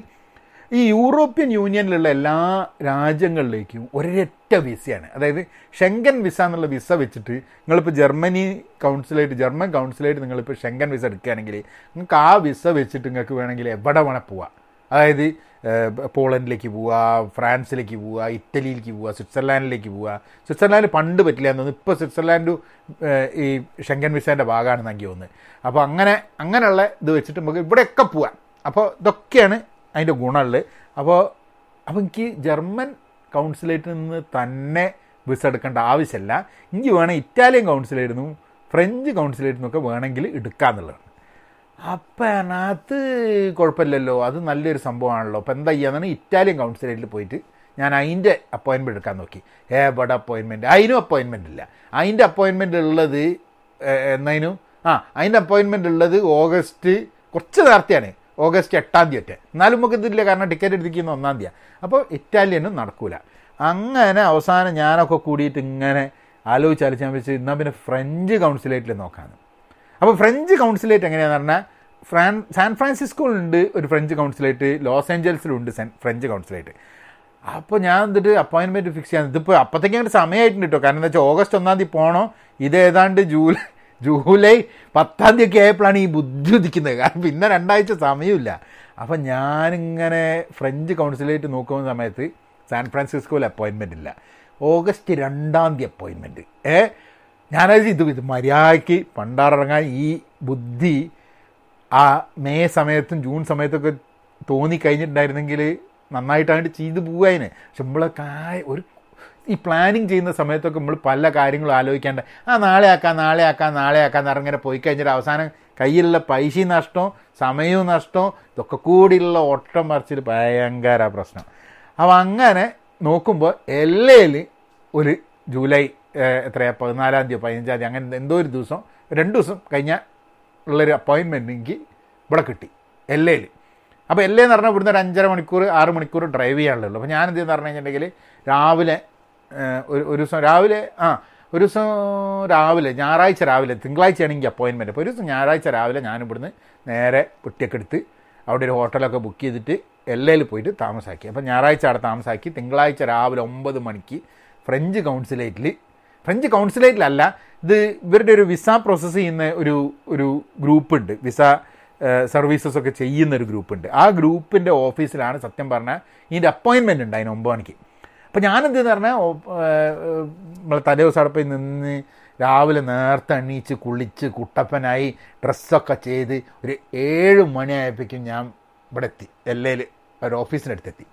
ഈ യൂറോപ്യൻ യൂണിയനിലുള്ള എല്ലാ രാജ്യങ്ങളിലേക്കും ഒരൊറ്റ വിസയാണ്. അതായത് ഷെങ്കൻ വിസ എന്നുള്ള വിസ വെച്ചിട്ട് നിങ്ങളിപ്പോൾ ജർമ്മനി കൗൺസിലായിട്ട് ജർമ്മൻ കൗൺസിലായിട്ട് നിങ്ങളിപ്പോൾ ഷെങ്കൻ വിസ എടുക്കുകയാണെങ്കിൽ നിങ്ങൾക്ക് ആ വിസ വെച്ചിട്ട് നിങ്ങൾക്ക് വേണമെങ്കിൽ എവിടെ വേണേൽ പോവാം. അതായത് പോളണ്ടിലേക്ക് പോവുക ഫ്രാൻസിലേക്ക് പോവുക ഇറ്റലിയിലേക്ക് പോവുക സ്വിറ്റ്സർലാൻഡിലേക്ക് പോവുക സ്വിറ്റ്സർലാൻഡ് പണ്ട് പറ്റില്ല എന്ന് തോന്നുന്നു. ഇപ്പോൾ സ്വിറ്റ്സർലാൻഡ് ഈ ഷെങ്കൻ വിസേന്റെ ഭാഗമാണെന്ന് എനിക്ക് തോന്നുന്നത്. അപ്പോൾ അങ്ങനെ അങ്ങനെയുള്ള ഇത് വെച്ചിട്ട് നമുക്ക് ഇവിടെയൊക്കെ പോവാം. അപ്പോൾ ഇതൊക്കെയാണ് അതിന്റെ ഗുണമുള്ളത്. അപ്പോൾ അപ്പോൾ എനിക്ക് ജർമ്മൻ കൗൺസിലേറ്റിൽ നിന്ന് തന്നെ വിസ എടുക്കേണ്ട ആവശ്യമല്ല. എനിക്ക് വേണം ഇറ്റാലിയൻ കൗൺസിലേറ്റിൽ നിന്നും ഫ്രഞ്ച് കൗൺസിലേറ്റിൽ നിന്നൊക്കെ വേണമെങ്കിൽ എടുക്കാമെന്നുള്ളതാണ് അപ്പം അത് കുഴപ്പമില്ലല്ലോ. അത് നല്ലൊരു സംഭവമാണല്ലോ. അപ്പം എന്താ ചെയ്യാന്നാണ് ഇറ്റാലിയൻ കൗൺസിലേറ്റിൽ പോയിട്ട് ഞാൻ അതിന്റെ അപ്പോയിൻമെന്റ് എടുക്കാൻ നോക്കി. എവിടെ അപ്പോയിൻമെന്റ് അതിനും അപ്പോയിൻമെന്റ് ഇല്ല. അതിന്റെ അപ്പോയിൻമെന്റ് ഉള്ളത് എന്നതിനും ആ അതിന്റെ അപ്പോയിൻമെന്റ് ഉള്ളത് ഓഗസ്റ്റ് കുറച്ച് നേരത്തെയാണ്. ഓഗസ്റ്റ് എട്ടാം തീയതി ഒറ്റ. എന്നാലും നമുക്ക് ഇതില്ല കാരണം ടിക്കറ്റ് എടുത്തിരിക്കുന്ന ഒന്നാം തീയതി. അപ്പോൾ ഇറ്റാലിയനും നടക്കൂല. അങ്ങനെ അവസാനം ഞാനൊക്കെ കൂടിയിട്ട് ഇങ്ങനെ ആലോചിച്ച് ഞാൻ വെച്ച് എന്നാൽ പിന്നെ ഫ്രഞ്ച് കൗൺസിലേറ്റിൽ നോക്കാൻ അപ്പോൾ ഫ്രഞ്ച് കൗൺസിലേറ്റ് എങ്ങനെയാണെന്ന് പറഞ്ഞാൽ ഫ്രാൻ സാൻ ഫ്രാൻസിസ്കോയിലുണ്ട് ഒരു ഫ്രഞ്ച് കൗൺസിലേറ്റ് ലോസ് ഏഞ്ചൽസിലുണ്ട് ഫ്രഞ്ച് കൗൺസിലേറ്റ്. അപ്പോൾ ഞാൻ എന്നിട്ട് അപ്പോയിൻമെന്റ് ഫിക്സ് ചെയ്യാൻ ഇതിപ്പോൾ അപ്പോഴത്തേക്കും അങ്ങനെ സമയമായിട്ടുണ്ട് കേട്ടോ. കാരണം എന്താ വെച്ചാൽ ഓഗസ്റ്റ് ഒന്നാം തീയതി പോകണോ ഇത് ഏതാണ്ട് ജൂലൈ ജൂലൈ പത്താം തീയതി ആയപ്പോഴാണ് ഈ ബുദ്ധി ഉദിക്കുന്നത്. കാരണം പിന്നെ രണ്ടാഴ്ച സമയമില്ല. അപ്പം ഞാനിങ്ങനെ ഫ്രഞ്ച് കൗൺസിലേറ്റ് നോക്കുന്ന സമയത്ത് സാൻ ഫ്രാൻസിസ്കോയിൽ അപ്പോയിൻമെന്റ് ഇല്ല. ഓഗസ്റ്റ് രണ്ടാം തീയതി അപ്പോയിൻമെന്റ് ഏ? ഞാനത് ഇത് ഇത് മര്യാദയ്ക്ക് പണ്ടാറിറങ്ങാൻ ഈ ബുദ്ധി ആ മെയ് സമയത്തും ജൂൺ സമയത്തൊക്കെ തോന്നി തോന്നിക്കഴിഞ്ഞിട്ടുണ്ടായിരുന്നെങ്കിൽ നന്നായിട്ടായിട്ട് ചെയ്തു പോവാതിന് പക്ഷെ നമ്മളൊക്കെ ഒരു ഈ പ്ലാനിങ് ചെയ്യുന്ന സമയത്തൊക്കെ നമ്മൾ പല കാര്യങ്ങളും ആലോചിക്കേണ്ട ആ നാളെ ആക്കാം നാളെ ആക്കാം നാളെ ആക്കാം എന്ന് പോയി കഴിഞ്ഞിട്ട് അവസാനം കയ്യിലുള്ള പൈസയും നഷ്ടവും സമയവും നഷ്ടവും ഇതൊക്കെ കൂടിയുള്ള ഓട്ടം മറിച്ചിൽ ഭയങ്കര പ്രശ്നം. അപ്പോൾ അങ്ങനെ നോക്കുമ്പോൾ എല്ലയിൽ ഒരു ജൂലൈ എത്രയാ? പതിനാലാം തീയതി പതിനഞ്ചാം തീയതി അങ്ങനെ എന്തോ ഒരു ദിവസം രണ്ട് ദിവസം കഴിഞ്ഞാൽ ഉള്ളൊരു അപ്പോയിൻമെന്റ് എനിക്ക് ഇവിടെ കിട്ടി എല്ലയിൽ അപ്പോൾ എല്ലേ എന്ന് പറഞ്ഞാൽ ഇവിടുന്ന് ഒരു അഞ്ചര മണിക്കൂർ ആറ് മണിക്കൂർ ഡ്രൈവ് ചെയ്യാനുള്ളൂ അപ്പോൾ ഞാൻ എന്ത് ചെയ്യുന്ന പറഞ്ഞു കഴിഞ്ഞിട്ടുണ്ടെങ്കിൽ രാവിലെ ഒരു ഒരു ദിവസം രാവിലെ ആ ഒരു ദിവസം രാവിലെ ഞായറാഴ്ച രാവിലെ തിങ്കളാഴ്ചയാണ് എനിക്ക് അപ്പോയിൻമെന്റ് അപ്പോൾ ഒരു ദിവസം ഞായറാഴ്ച രാവിലെ ഞാൻ ഇവിടുന്ന് നേരെ കുട്ടിയൊക്കെ എടുത്ത് അവിടെ ഒരു ഹോട്ടലൊക്കെ ബുക്ക് ചെയ്തിട്ട് എല്ലയിൽ പോയിട്ട് താമസാക്കി. അപ്പോൾ ഞായറാഴ്ച അവിടെ താമസാക്കി. തിങ്കളാഴ്ച രാവിലെ ഒമ്പത് മണിക്ക് ഫ്രഞ്ച് കൗൺസിലേറ്റിൽ ഫ്രഞ്ച് കൗൺസിലേറ്റിലല്ല ഇത് ഇവരുടെ ഒരു വിസ പ്രോസസ്സ് ചെയ്യുന്ന ഒരു ഒരു ഗ്രൂപ്പ് ഉണ്ട്. വിസ സർവീസസ് ഒക്കെ ചെയ്യുന്ന ഒരു ഗ്രൂപ്പ് ഉണ്ട്. ആ ഗ്രൂപ്പിന്റെ ഓഫീസിലാണ് സത്യം പറഞ്ഞാൽ ഇതിന്റെ അപ്പോയിൻമെന്റ് ഉണ്ട് ഒമ്പത് മണിക്ക്. അപ്പോൾ ഞാനെന്തെന്ന് പറഞ്ഞാൽ നമ്മളെ തലേ ദിവസം നിന്ന് രാവിലെ നേരത്തെ എണീച്ച് കുളിച്ച് കുട്ടപ്പനായി ഡ്രസ്സൊക്കെ ചെയ്ത് ഒരു ഏഴ് മണിയായപ്പോഴേക്കും ഞാൻ ഇവിടെ എത്തി എല്ലയിൽ ഒരു ഓഫീസിന്റെ അടുത്തെത്തി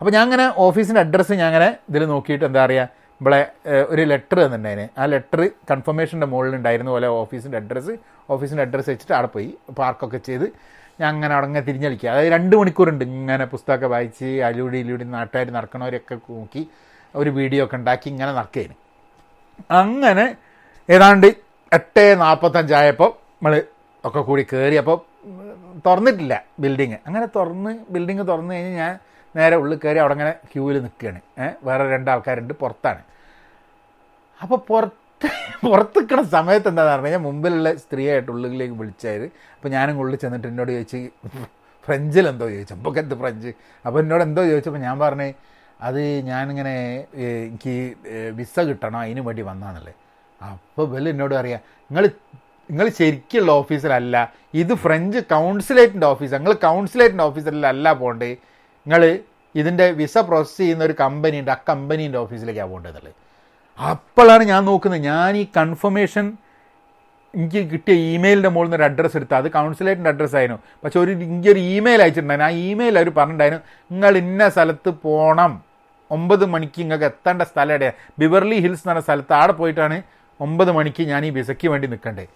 അപ്പോൾ ഞാൻ അങ്ങനെ ഓഫീസിന്റെ അഡ്രസ്സ് ഞാൻ അങ്ങനെ ഇതിൽ നോക്കിയിട്ട് എന്താ പറയുക ഇവിടെ ഒരു ലെറ്റർ തന്നിട്ടുണ്ടായിരുന്നു ആ ലെറ്റർ കൺഫർമേഷന്റെ മുകളിൽ ഉണ്ടായിരുന്ന പോലെ ഓഫീസിന്റെ അഡ്രസ്സ് ഓഫീസിന്റെ അഡ്രസ്സ് വെച്ചിട്ട് അവിടെ പോയി പാർക്കൊക്കെ ചെയ്ത് ഞാൻ അങ്ങനെ അവിടെ അങ്ങനെ തിരിഞ്ഞളിക്കുക അതായത് രണ്ട് മണിക്കൂറുണ്ട് ഇങ്ങനെ പുസ്തകമൊക്കെ വായിച്ച് അലൂടി ഇലൂടി നാട്ടുകാർ നടക്കണവരൊക്കെ നോക്കി ഒരു വീഡിയോ ഒക്കെ ഉണ്ടാക്കി ഇങ്ങനെ നടക്കുകയാണ് അങ്ങനെ ഏതാണ്ട് എട്ട് നാൽപ്പത്തഞ്ചായപ്പോൾ നമ്മൾ ഒക്കെ കൂടി കയറിയപ്പോൾ തുറന്നിട്ടില്ല ബിൽഡിങ്. അങ്ങനെ തുറന്ന് ബിൽഡിങ് തുറന്നു കഴിഞ്ഞ് ഞാൻ നേരെ ഉള്ളിൽ കയറി അവിടെ അങ്ങനെ ക്യൂവിൽ നിൽക്കുകയാണ് വേറെ രണ്ടാൾക്കാരുണ്ട് പുറത്താണ്. അപ്പോൾ പുറത്ത് പുറത്ത് നിൽക്കുന്ന സമയത്ത് എന്താണെന്ന് പറഞ്ഞു കഴിഞ്ഞാൽ മുമ്പിലുള്ള സ്ത്രീയായിട്ട് ഉള്ളിലേക്ക് വിളിച്ചായത് അപ്പോൾ ഞാനും ഉള്ളിൽ ചെന്നിട്ട് എന്നോട് ചോദിച്ച് ഫ്രഞ്ചിൽ എന്തോ ചോദിച്ചു. അപ്പോൾ എന്ത് ഫ്രഞ്ച്? അപ്പോൾ എന്നോട് എന്തോ ചോദിച്ചപ്പോൾ ഞാൻ പറഞ്ഞു അത് ഞാനിങ്ങനെ എനിക്ക് വിസ കിട്ടണം അതിന് വേണ്ടി വന്നാണല്ലേ അപ്പോൾ വെല്ല എന്നോട് പറയാം നിങ്ങൾ നിങ്ങൾ ശരിക്കുള്ള ഓഫീസിലല്ല ഇത് ഫ്രഞ്ച് കൗൺസിലേറ്റിന്റെ ഓഫീസ്. നിങ്ങൾ കൗൺസിലേറ്റിന്റെ ഓഫീസിലല്ല പോകേണ്ടത് നിങ്ങൾ ഇതിന്റെ വിസ പ്രോസസ്സ് ചെയ്യുന്ന ഒരു കമ്പനി ഉണ്ട് ആ കമ്പനീന്റെ ഓഫീസിലേക്കാണ് പോകേണ്ടതുള്ളത് അപ്പോഴാണ് ഞാൻ നോക്കുന്നത്. ഞാൻ ഈ കൺഫർമേഷൻ എനിക്ക് കിട്ടിയ ഇമെയിലിന്റെ മുകളിൽ നിന്ന് ഒരു അഡ്രസ്സ് എടുത്താൽ അത് കൗൺസിലേറ്റിന്റെ അഡ്രസ്സ് ആയിരുന്നു. പക്ഷെ ഒരു എനിക്ക് ഒരു ഇമെയിൽ അയച്ചിട്ടുണ്ടായിരുന്നു. ആ ഇമെയിൽ അവർ പറഞ്ഞിട്ടുണ്ടായിരുന്നു നിങ്ങൾ ഇന്ന സ്ഥലത്ത് പോകണം ഒമ്പത് മണിക്ക് നിങ്ങൾക്ക് എത്തേണ്ട സ്ഥലം എവിടെയാണ് ബിവർലി ഹിൽസ് എന്ന് പറഞ്ഞ സ്ഥലത്ത് അവിടെ പോയിട്ടാണ് ഒമ്പത് മണിക്ക് ഞാൻ ഈ വിസയ്ക്ക് വേണ്ടി നിൽക്കണ്ടേ.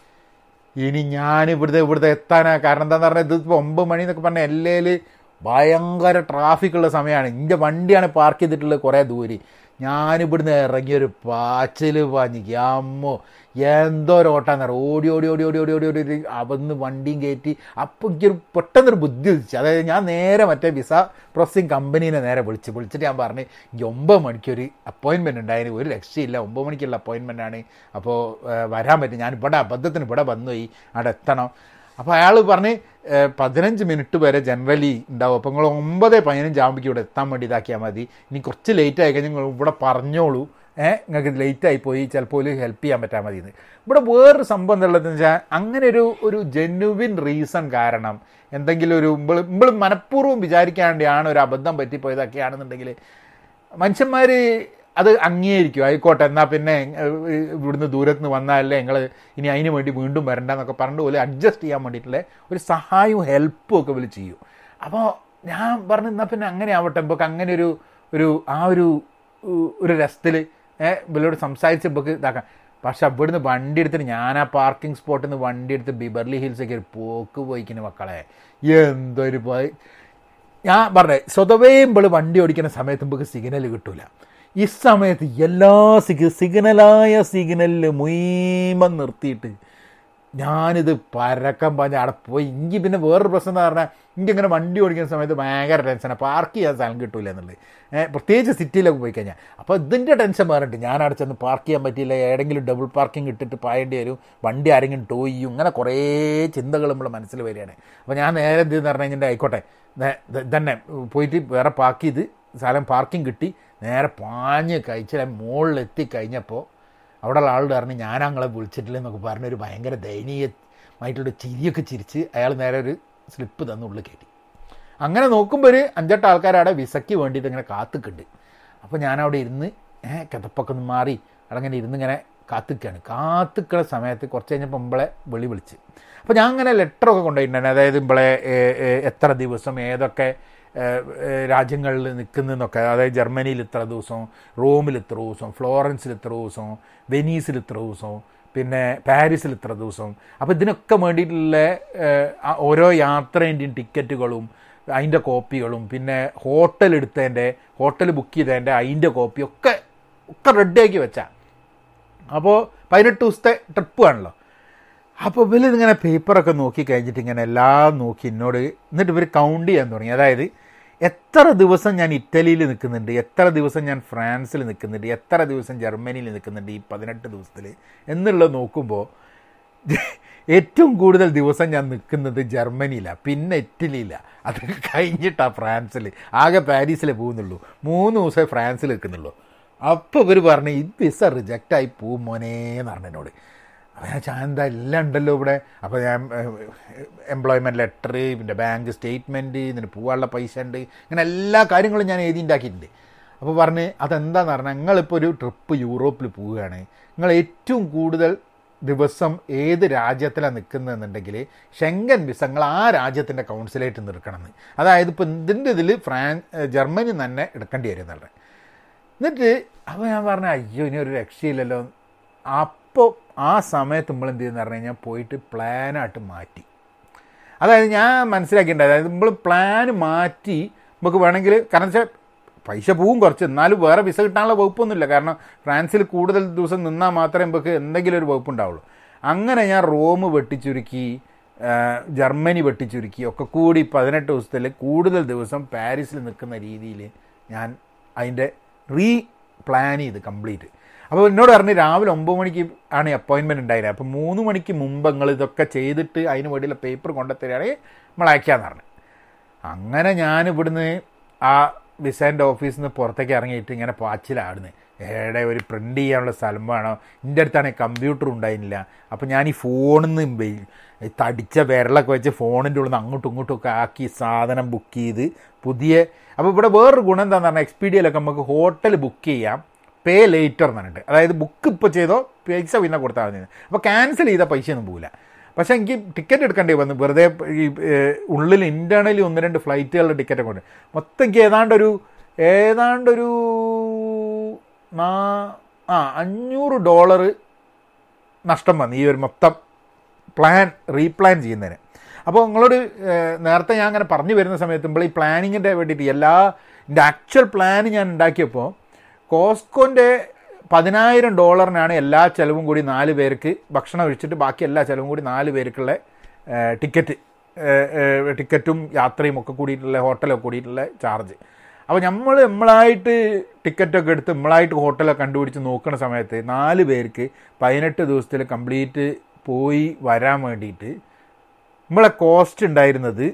ഇനി ഞാൻ ഇവിടുത്തെ ഇവിടുത്തെ എത്താനാ? കാരണം എന്താന്ന് പറഞ്ഞാൽ ഇത് ഇപ്പോൾ ഒമ്പത് മണി എന്നൊക്കെ പറഞ്ഞാൽ എല്ലയിൽ ഭയങ്കര ട്രാഫിക്കുള്ള സമയമാണ്. എന്റെ വണ്ടിയാണ് പാർക്ക് ചെയ്തിട്ടുള്ളത് കുറേ ദൂരെ. ഞാനിവിടുന്ന് ഇറങ്ങിയൊരു പാച്ചൽ പാഞ്ഞിക്ക് അമ്മോ എന്തോരോട്ടാന്നറിയാം ഓടി ഓടി ഓടി ഓടി ഓടി ഓടി ഓടി അവന്ന് വണ്ടിയും കയറ്റി അപ്പോൾ എനിക്കൊരു പെട്ടെന്നൊരു ബുദ്ധി വിളിച്ചു അതായത് ഞാൻ നേരെ മറ്റേ വിസ പ്രോസസ്സിങ് കമ്പനീനെ നേരെ വിളിച്ചു. വിളിച്ചിട്ട് ഞാൻ പറഞ്ഞു ഈ ഒമ്പത് മണിക്കൊരു അപ്പോയിൻമെന്റ് ഉണ്ടായിരുന്നു ഒരു രക്ഷയില്ല. ഒമ്പത് മണിക്കുള്ള അപ്പോയിൻമെന്റ് ആണ്. അപ്പോൾ വരാൻ പറ്റും. ഞാൻ ഇവിടെ അബദ്ധത്തിന് ഇവിടെ വന്നുപോയി. അവിടെ എത്തണം. അപ്പോൾ അയാൾ പറഞ്ഞ് പതിനഞ്ച് മിനിറ്റ് വരെ ജനറലി ഉണ്ടാവും. അപ്പോൾ നിങ്ങൾ ഒമ്പത് പതിനഞ്ച് ആകുമ്പോൾ ഇവിടെ എത്താൻ വേണ്ടി ഇതാക്കിയാൽ മതി. ഇനി കുറച്ച് ലേറ്റ് ആയി കഴിഞ്ഞാൽ നിങ്ങൾ ഇവിടെ പറഞ്ഞോളൂ. ഏഹ് നിങ്ങൾക്ക് ലേറ്റ് ആയി പോയി ചിലപ്പോൾ ഹെൽപ്പ് ചെയ്യാൻ പറ്റാൻ മതി എന്ന് ഇവിടെ വേറൊരു സംഭവം എന്നുള്ളതെന്ന് വെച്ചാൽ അങ്ങനെ ഒരു ഒരു ജെന്യുവിൻ റീസൺ കാരണം എന്തെങ്കിലും ഒരു ഇമ്പിൾ ഇമ്പിൾ മനഃപൂർവം വിചാരിക്കാണ്ടിയാണ് ഒരു അബദ്ധം പറ്റിപ്പോയതൊക്കെയാണെന്നുണ്ടെങ്കിൽ മനുഷ്യന്മാർ അത് അംഗീകരിക്കും. ആയിക്കോട്ടെ എന്നാൽ പിന്നെ ഇവിടുന്ന് ദൂരത്ത് നിന്ന് വന്നാലേ ഞങ്ങൾ ഇനി അതിന് വേണ്ടി വീണ്ടും വരണ്ട എന്നൊക്കെ പറഞ്ഞിട്ട് പോലെ അഡ്ജസ്റ്റ് ചെയ്യാൻ വേണ്ടിയിട്ടുള്ള ഒരു സഹായവും ഹെൽപ്പും ഒക്കെ ഇവർ ചെയ്യും. അപ്പോൾ ഞാൻ പറഞ്ഞു എന്നാൽ പിന്നെ അങ്ങനെ ആവട്ടെ ഇപ്പോൾ അങ്ങനെ ഒരു ഒരു ആ ഒരു ഒരു രസത്തിൽ ഇവരോട് സംസാരിച്ച് ഇപ്പോൾ ഇതാക്കാം. പക്ഷെ അവിടുന്ന് വണ്ടി എടുത്തിട്ട് ഞാൻ ആ പാർക്കിംഗ് സ്പോട്ടിൽ നിന്ന് വണ്ടി എടുത്ത് ബിബർലി ഹിൽസൊക്കെ ഒരു പോക്ക് പോയിക്കുന്ന മക്കളെ. എന്തൊരു പോയി. ഞാൻ പറഞ്ഞേ സ്വതവേ ഇമ്പോൾ വണ്ടി ഓടിക്കുന്ന സമയത്ത് നമുക്ക് സിഗ്നൽ കിട്ടൂല. ഈ സമയത്ത് എല്ലാ സിഗ് സിഗ്നലായ സിഗ്നലിൽ മുയ്മൻ നിർത്തിയിട്ട് ഞാനിത് പരക്കം പറഞ്ഞ അവിടെ പോയി. എനിക്ക് പിന്നെ വേറൊരു പ്രശ്നം എന്ന് പറഞ്ഞാൽ ഇനി ഇങ്ങനെ വണ്ടി ഓടിക്കുന്ന സമയത്ത് ഭയങ്കര ടെൻഷനാണ് പാർക്ക് ചെയ്യാൻ സ്ഥലം കിട്ടൂല എന്നുള്ളത്. പ്രത്യേകിച്ച് സിറ്റിയിലൊക്കെ പോയി കഴിഞ്ഞാൽ അപ്പോൾ ഇതിന്റെ ടെൻഷൻ മാറിയിട്ട് ഞാൻ അവിടെ ചെന്ന് പാർക്ക് ചെയ്യാൻ പറ്റിയില്ല. ഏതെങ്കിലും ഡബിൾ പാർക്കിംഗ് ഇട്ടിട്ട് പായേണ്ടി വരും. വണ്ടി ആരെങ്കിലും ടോയ് ചെയ്യും ഇങ്ങനെ കുറേ ചിന്തകൾ നമ്മുടെ മനസ്സിൽ വരികയാണ്. അപ്പോൾ ഞാൻ നേരെ എന്ത് പറഞ്ഞു കഴിഞ്ഞാൽ ആയിക്കോട്ടെ തന്നെ പോയിട്ട് വേറെ പാർക്ക് ചെയ്ത് സ്ഥലം പാർക്കിംഗ് കിട്ടി. നേരെ പാഞ്ഞ് കഴിച്ച് മുകളിലെത്തി കഴിഞ്ഞപ്പോൾ അവിടെയുള്ള ആളുടെ പറഞ്ഞ് ഞാൻ അങ്ങളെ വിളിച്ചിട്ടില്ല എന്നൊക്കെ പറഞ്ഞൊരു ഭയങ്കര ദയനീയമായിട്ടുള്ള ചിരിയൊക്കെ ചിരിച്ച് അയാൾ നേരെ ഒരു സ്ലിപ്പ് തന്നു ഉള്ളിൽ കയറ്റി. അങ്ങനെ നോക്കുമ്പോൾ ഒരു അഞ്ചെട്ട് ആൾക്കാരവിടെ വിസയ്ക്ക് വേണ്ടിയിട്ട് ഇങ്ങനെ കാത്തുക്കുണ്ട്. അപ്പോൾ ഞാനവിടെ ഇരുന്ന് കിതപ്പൊക്കെ ഒന്ന് മാറി അവിടെ ഇരുന്ന് ഇങ്ങനെ കാത്തിക്കുകയാണ് കാത്തിക്കുന്ന സമയത്ത് കുറച്ച് കഴിഞ്ഞപ്പോൾ ഇമ്പളെ വിളി വിളിച്ച്. അപ്പോൾ ഞാൻ അങ്ങനെ ലെറ്ററൊക്കെ കൊണ്ടുപോയിട്ടുണ്ടായിരുന്നു. അതായത് ഇമ്പളെ എത്ര ദിവസം ഏതൊക്കെ രാജ്യങ്ങളിൽ നിൽക്കുന്നതെന്നൊക്കെ അതായത് ജർമ്മനിയിൽ ഇത്ര ദിവസം റോമിൽ ഇത്ര ദിവസം ഫ്ലോറൻസിൽ ഇത്ര ദിവസം വെനീസിൽ ഇത്ര ദിവസം പിന്നെ പാരീസിൽ ഇത്ര ദിവസം. അപ്പോൾ ഇതിനൊക്കെ വേണ്ടിയിട്ടുള്ള ഓരോ യാത്രേന്റെയും ടിക്കറ്റുകളും അതിന്റെ കോപ്പികളും പിന്നെ ഹോട്ടൽ എടുത്തതിന്റെ ഹോട്ടൽ ബുക്ക് ചെയ്തതിന്റെ അതിന്റെ കോപ്പി ഒക്കെ ഒക്കെ റെഡിയാക്കി വെച്ചാൽ അപ്പോൾ പതിനെട്ട് ദിവസത്തെ ട്രിപ്പ് ആണല്ലോ. അപ്പോൾ ഇവർ ഇങ്ങനെ പേപ്പറൊക്കെ നോക്കി കഴിഞ്ഞിട്ട് ഇങ്ങനെ എല്ലാം നോക്കി എന്നോട് എന്നിട്ട് ഇവർ കൗണ്ട് ചെയ്യാൻ തുടങ്ങി. അതായത് എത്ര ദിവസം ഞാൻ ഇറ്റലിയിൽ നിൽക്കുന്നുണ്ട് എത്ര ദിവസം ഞാൻ ഫ്രാൻസിൽ നിൽക്കുന്നുണ്ട് എത്ര ദിവസം ജർമ്മനിയിൽ നിൽക്കുന്നുണ്ട് ഈ പതിനെട്ട് ദിവസത്തിൽ എന്നുള്ളത് നോക്കുമ്പോൾ ഏറ്റവും കൂടുതൽ ദിവസം ഞാൻ നിൽക്കുന്നത് ജർമ്മനിയിലാണ് പിന്നെ ഇറ്റലിയിലാണ് അത് കഴിഞ്ഞിട്ടാണ് ഫ്രാൻസിൽ ആകെ പാരീസിലെ പോകുന്നുള്ളൂ. മൂന്ന് ദിവസമേ ഫ്രാൻസിൽ നിൽക്കുന്നുള്ളൂ. അപ്പോൾ ഇവർ പറഞ്ഞു ഈ വിസ റിജക്റ്റായി പോവും മോനേ എന്ന് പറഞ്ഞു എന്നോട്. അപ്പോൾ ഞാൻ എന്താ എല്ലാം ഉണ്ടല്ലോ ഇവിടെ. അപ്പോൾ ഞാൻ എംപ്ലോയ്മെന്റ് ലെറ്റർ പിന്നെ ബാങ്ക് സ്റ്റേറ്റ്മെന്റ് ഇതിന് പോകാനുള്ള പൈസ ഉണ്ട്. ഇങ്ങനെ എല്ലാ കാര്യങ്ങളും ഞാൻ എഴുതി ഉണ്ടാക്കിയിട്ടുണ്ട്. അപ്പോൾ പറഞ്ഞ് അതെന്താന്ന് പറഞ്ഞാൽ നിങ്ങളിപ്പോൾ ഒരു ട്രിപ്പ് യൂറോപ്പിൽ പോവുകയാണ്. നിങ്ങൾ ഏറ്റവും കൂടുതൽ ദിവസം ഏത് രാജ്യത്തിലാണ് നിൽക്കുന്നതെന്നുണ്ടെങ്കിൽ ഷെങ്കൻ വിസ നിങ്ങൾ ആ രാജ്യത്തിന്റെ കൗൺസിലേറ്റ് നിൽക്കണമെന്ന് അതായത് ഇപ്പോൾ ഇതിന്റെ ഇതിൽ ഫ്രാൻ ജർമ്മനി തന്നെ എടുക്കേണ്ടി വരും എന്നുള്ളത് എന്നിട്ട് അപ്പോൾ ഞാൻ പറഞ്ഞു അയ്യോ ഇനി ഒരു രക്ഷയില്ലല്ലോ. അപ്പോൾ ആ സമയത്ത് നമ്മൾ എന്ത് ചെയ്യുന്ന പറഞ്ഞു കഴിഞ്ഞാൽ പോയിട്ട് പ്ലാനായിട്ട് മാറ്റി. അതായത് ഞാൻ മനസ്സിലാക്കിയിട്ടുണ്ട് അതായത് നമ്മൾ പ്ലാൻ മാറ്റി നമുക്ക് വേണമെങ്കിൽ കാരണം വെച്ചാൽ പൈസ പോവും കുറച്ച് എന്നാലും വേറെ വിസ കിട്ടാനുള്ള വകുപ്പൊന്നുമില്ല. കാരണം ഫ്രാൻസിൽ കൂടുതൽ ദിവസം നിന്നാൽ മാത്രമേ നമുക്ക് എന്തെങ്കിലും ഒരു വകുപ്പ് ഉണ്ടാവുള്ളൂ. അങ്ങനെ ഞാൻ റോം വെട്ടിച്ചുരുക്കി ജർമ്മനി വെട്ടിച്ചുരുക്കി ഒക്കെ കൂടി പതിനെട്ട് ദിവസത്തിൽ കൂടുതൽ ദിവസം പാരീസിൽ നിൽക്കുന്ന രീതിയിൽ ഞാൻ അതിന്റെ റീ പ്ലാൻ ചെയ്ത് കംപ്ലീറ്റ് അപ്പോൾ എന്നോട് പറഞ്ഞ് രാവിലെ ഒമ്പത് മണിക്ക് ആണ് അപ്പോയിൻമെന്റ് ഉണ്ടായിരുന്നത്. അപ്പോൾ മൂന്ന് മണിക്ക് മുമ്പ് നിങ്ങൾ ഇതൊക്കെ ചെയ്തിട്ട് അതിന് വേണ്ടിയുള്ള പേപ്പർ കൊണ്ടുത്തരികയാണെങ്കിൽ നമ്മൾ അയക്കാമെന്ന് പറഞ്ഞു. അങ്ങനെ ഞാൻ ഇവിടുന്ന് ആ വിസേന്റെ ഓഫീസിൽ നിന്ന് പുറത്തേക്ക് ഇറങ്ങിയിട്ട് ഇങ്ങനെ പാച്ചിലാടുന്നത് ഏടെ ഒരു പ്രിന്റ് ചെയ്യാനുള്ള സ്ഥലം വേണോ. എന്റെ അടുത്താണെങ്കിൽ കമ്പ്യൂട്ടർ ഉണ്ടായിരുന്നില്ല. അപ്പോൾ ഞാൻ ഈ ഫോണിൽ നിന്ന് തടിച്ച വിരലൊക്കെ വെച്ച് ഫോണിന്റെ ഉള്ളിൽ നിന്ന് അങ്ങോട്ടും ഇങ്ങോട്ടും ഒക്കെ ആക്കി സാധനം ബുക്ക് ചെയ്ത് പുതിയ അപ്പോൾ ഇവിടെ വേറൊരു ഗുണം എന്താണെന്ന് പറഞ്ഞാൽ എക്സ്പീഡിയയിലൊക്കെ നമുക്ക് ഹോട്ടൽ ബുക്ക് ചെയ്യാം. പേ ലേറ്റർ എന്ന് പറഞ്ഞിട്ട്. അതായത് ബുക്ക് ഇപ്പോൾ ചെയ്തോ പൈസ പിന്നെ കൊടുത്താൽ മതി അപ്പോൾ ക്യാൻസൽ ചെയ്ത പൈസയൊന്നും പോകില്ല പക്ഷേ എനിക്ക് ടിക്കറ്റ് എടുക്കേണ്ടി വന്നു. വെറുതെ ഈ ഉള്ളിൽ ഇന്റേർണലി ഒന്ന് രണ്ട് ഫ്ലൈറ്റുകളുടെ ടിക്കറ്റ് കൊണ്ട് മൊത്തം എനിക്ക് ഏതാണ്ടൊരു ഏതാണ്ടൊരു നാ ആ അഞ്ഞൂറ് ഡോളർ നഷ്ടം വന്നു ഈ ഒരു മൊത്തം പ്ലാൻ റീപ്ലാൻ ചെയ്യുന്നതിന്. അപ്പോൾ നിങ്ങളോട് നേരത്തെ ഞാൻ അങ്ങനെ പറഞ്ഞു വരുന്ന സമയത്ത് ഈ പ്ലാനിങ്ങിന്റെ വേണ്ടിയിട്ട് എല്ലാ എന്റെ ആക്ച്വൽ പ്ലാൻ ഞാൻ ഉണ്ടാക്കിയപ്പോൾ കോസ്കോന്റെ പതിനായിരം ഡോളറിനാണ് എല്ലാ ചിലവും കൂടി നാല് പേർക്ക് ഭക്ഷണം ഒഴിച്ചിട്ട് ബാക്കി എല്ലാ ചിലവും കൂടി നാല് പേർക്കുള്ള ടിക്കറ്റ് ടിക്കറ്റും യാത്രയും ഒക്കെ കൂടിയിട്ടുള്ള ഹോട്ടലൊക്കെ കൂടിയിട്ടുള്ള ചാർജ്. അപ്പോൾ നമ്മൾ നമ്മളായിട്ട് ടിക്കറ്റൊക്കെ എടുത്ത് നമ്മളായിട്ട് ഹോട്ടലൊക്കെ കണ്ടുപിടിച്ച് നോക്കുന്ന സമയത്ത് നാല് പേർക്ക് പതിനെട്ട് ദിവസത്തിൽ കംപ്ലീറ്റ് പോയി വരാൻ വേണ്ടിയിട്ട് നമ്മളെ കോസ്റ്റ് ഉണ്ടായിരുന്നത്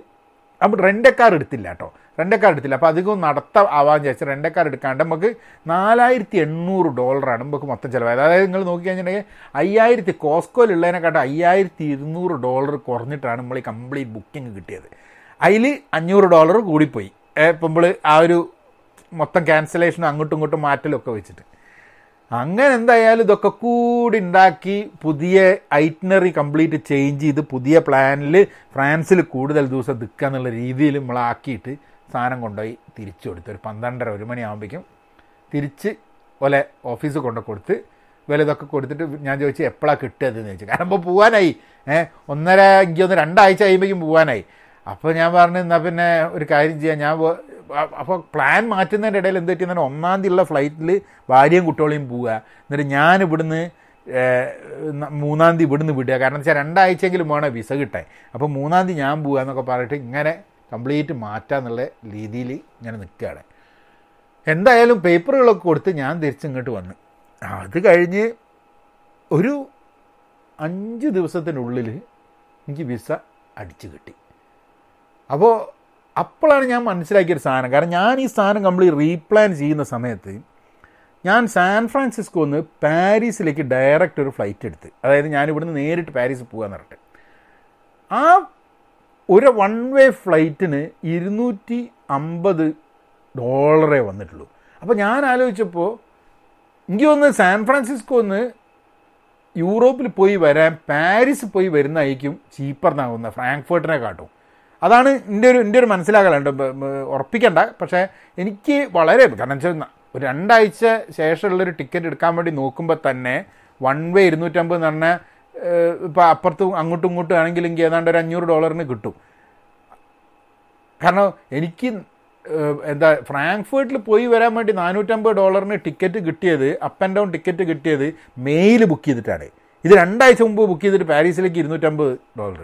അപ്പോൾ റെന്റക്കാർ എടുത്തില്ല കേട്ടോ. റെന്റക്കാർ എടുത്തില്ല. അപ്പോൾ അധികം നടത്ത ആവാൻ വിചാരിച്ചാൽ റെന്റക്കാർ എടുക്കാണ്ട് നമുക്ക് നാലായിരത്തി എണ്ണൂറ് ഡോളറാണ് നമുക്ക് മൊത്തം ചിലവായത്. അതായത് നിങ്ങൾ നോക്കി കഴിഞ്ഞിട്ടുണ്ടെങ്കിൽ അയ്യായിരത്തി കോസ്കോയിലുള്ളതിനെക്കാട്ടും അയ്യായിരത്തി ഇരുന്നൂറ് ഡോളർ കുറഞ്ഞിട്ടാണ് നമ്മൾ ഈ കംപ്ലീറ്റ് ബുക്കിംഗ് കിട്ടിയത്. അതിൽ അഞ്ഞൂറ് ഡോളർ കൂടിപ്പോയി. ഇപ്പം നമ്മൾ ആ ഒരു മൊത്തം ക്യാൻസലേഷനും അങ്ങോട്ടും ഇങ്ങോട്ടും മാറ്റലൊക്കെ വെച്ചിട്ട്. അങ്ങനെ എന്തായാലും ഇതൊക്കെ കൂടി ഉണ്ടാക്കി പുതിയ ഐറ്റിനറി കംപ്ലീറ്റ് ചേഞ്ച് ചെയ്ത് പുതിയ പ്ലാനിൽ ഫ്രാൻസിൽ കൂടുതൽ ദിവസം നിൽക്കുക എന്നുള്ള രീതിയിൽ നമ്മളാക്കിയിട്ട് സാധനം കൊണ്ടുപോയി തിരിച്ചു കൊടുത്തു. ഒരു പന്ത്രണ്ടര ഒരു മണിയാകുമ്പോഴേക്കും തിരിച്ച് ഒലെ ഓഫീസ് കൊണ്ടു കൊടുത്ത് വില ഇതൊക്കെ കൊടുത്തിട്ട് ഞാൻ ചോദിച്ചു എപ്പോഴാണ് കിട്ടിയതെന്ന് ചോദിച്ചു. കാരണം ഇപ്പോൾ പോകാനായി ഏഹ് ഒന്നര എനിക്ക് ഒന്ന് രണ്ടാഴ്ച കഴിയുമ്പോഴേക്കും പോകാനായി അപ്പോൾ ഞാൻ പറഞ്ഞു എന്നാൽ പിന്നെ ഒരു കാര്യം ചെയ്യാം. ഞാൻ അപ്പോൾ പ്ലാൻ മാറ്റുന്നതിന്റെ ഇടയിൽ എന്ത് പറ്റിയെന്ന് ഒന്നാം ഉള്ള ഫ്ലൈറ്റിൽ ഭാര്യയും കുട്ടികളെയും പോവുക. എന്നിട്ട് ഞാൻ ഇവിടുന്ന് മൂന്നാം തീയതി ഇവിടുന്ന് വിടുക. കാരണം വെച്ചാൽ രണ്ടാഴ്ചയെങ്കിലും വേണം വിസ കിട്ടാൻ. അപ്പോൾ മൂന്നാം തീയതി ഞാൻ പോവുക എന്നൊക്കെ പറഞ്ഞിട്ട് ഇങ്ങനെ കംപ്ലീറ്റ് മാറ്റാന്നുള്ള രീതിയിൽ ഇങ്ങനെ നിൽക്കുകയാണ്. എന്തായാലും പേപ്പറുകളൊക്കെ കൊടുത്ത് ഞാൻ തിരിച്ചിങ്ങോട്ട് വന്നു. അത് കഴിഞ്ഞ് ഒരു അഞ്ച് ദിവസത്തിനുള്ളിൽ എനിക്ക് വിസ അടിച്ചു കിട്ടി. അപ്പോൾ അപ്പോഴാണ് ഞാൻ മനസ്സിലാക്കിയൊരു സാധനം. കാരണം ഞാൻ ഈ സാധനം കംപ്ലീറ്റ് റീപ്ലാൻ ചെയ്യുന്ന സമയത്ത് ഞാൻ സാൻ ഫ്രാൻസിസ്കോ നിന്ന് പാരീസിലേക്ക് ഡയറക്റ്റ് ഒരു ഫ്ലൈറ്റ് എടുത്ത്. അതായത് ഞാൻ ഇവിടുന്ന് നേരിട്ട് പാരീസ് പോകാൻ പറഞ്ഞിട്ട്. ആ ഒരു വൺ വേ ഫ്ലൈറ്റിന് ഇരുന്നൂറ്റി അമ്പത് ഡോളറേ വന്നിട്ടുള്ളൂ. അപ്പോൾ ഞാൻ ആലോചിച്ചപ്പോൾ എനിക്ക് തോന്നുന്നത് സാൻ ഫ്രാൻസിസ്കോ ഒന്ന് യൂറോപ്പിൽ പോയി വരാൻ പാരീസ് പോയി വരുന്നതായിരിക്കും ചീപ്പറിനാകുന്ന ഫ്രാങ്ക്ഫേർട്ടിനെ കാട്ടും. അതാണ് എന്റെ ഒരു എന്റെ ഒരു മനസ്സിലാകലുണ്ട് ഉറപ്പിക്കണ്ട. പക്ഷേ എനിക്ക് വളരെ കാരണം വെച്ചാൽ ഒരു രണ്ടാഴ്ച ശേഷമുള്ളൊരു ടിക്കറ്റ് എടുക്കാൻ വേണ്ടി നോക്കുമ്പോൾ തന്നെ വൺ വേ ഇരുന്നൂറ്റമ്പത് എന്ന് പറഞ്ഞാൽ ഇപ്പോൾ അപ്പുറത്തും അങ്ങോട്ടും ഇങ്ങോട്ടും ആണെങ്കിൽ എനിക്ക് ഏതാണ്ട് ഒരു അഞ്ഞൂറ് ഡോളറിന് കിട്ടും. കാരണം എനിക്ക് എന്താ ഫ്രാങ്ക്ഫേർട്ടിൽ പോയി വരാൻ വേണ്ടി നാനൂറ്റമ്പത് ഡോളറിന് ടിക്കറ്റ് കിട്ടിയത് അപ്പ് ആൻഡ് ഡൗൺ ടിക്കറ്റ് കിട്ടിയത് മെയിൽ ബുക്ക് ചെയ്തിട്ടാണ്. ഇത് രണ്ടാഴ്ച മുമ്പ് ബുക്ക് ചെയ്തിട്ട് പാരീസിലേക്ക് ഇരുന്നൂറ്റമ്പത് ഡോളർ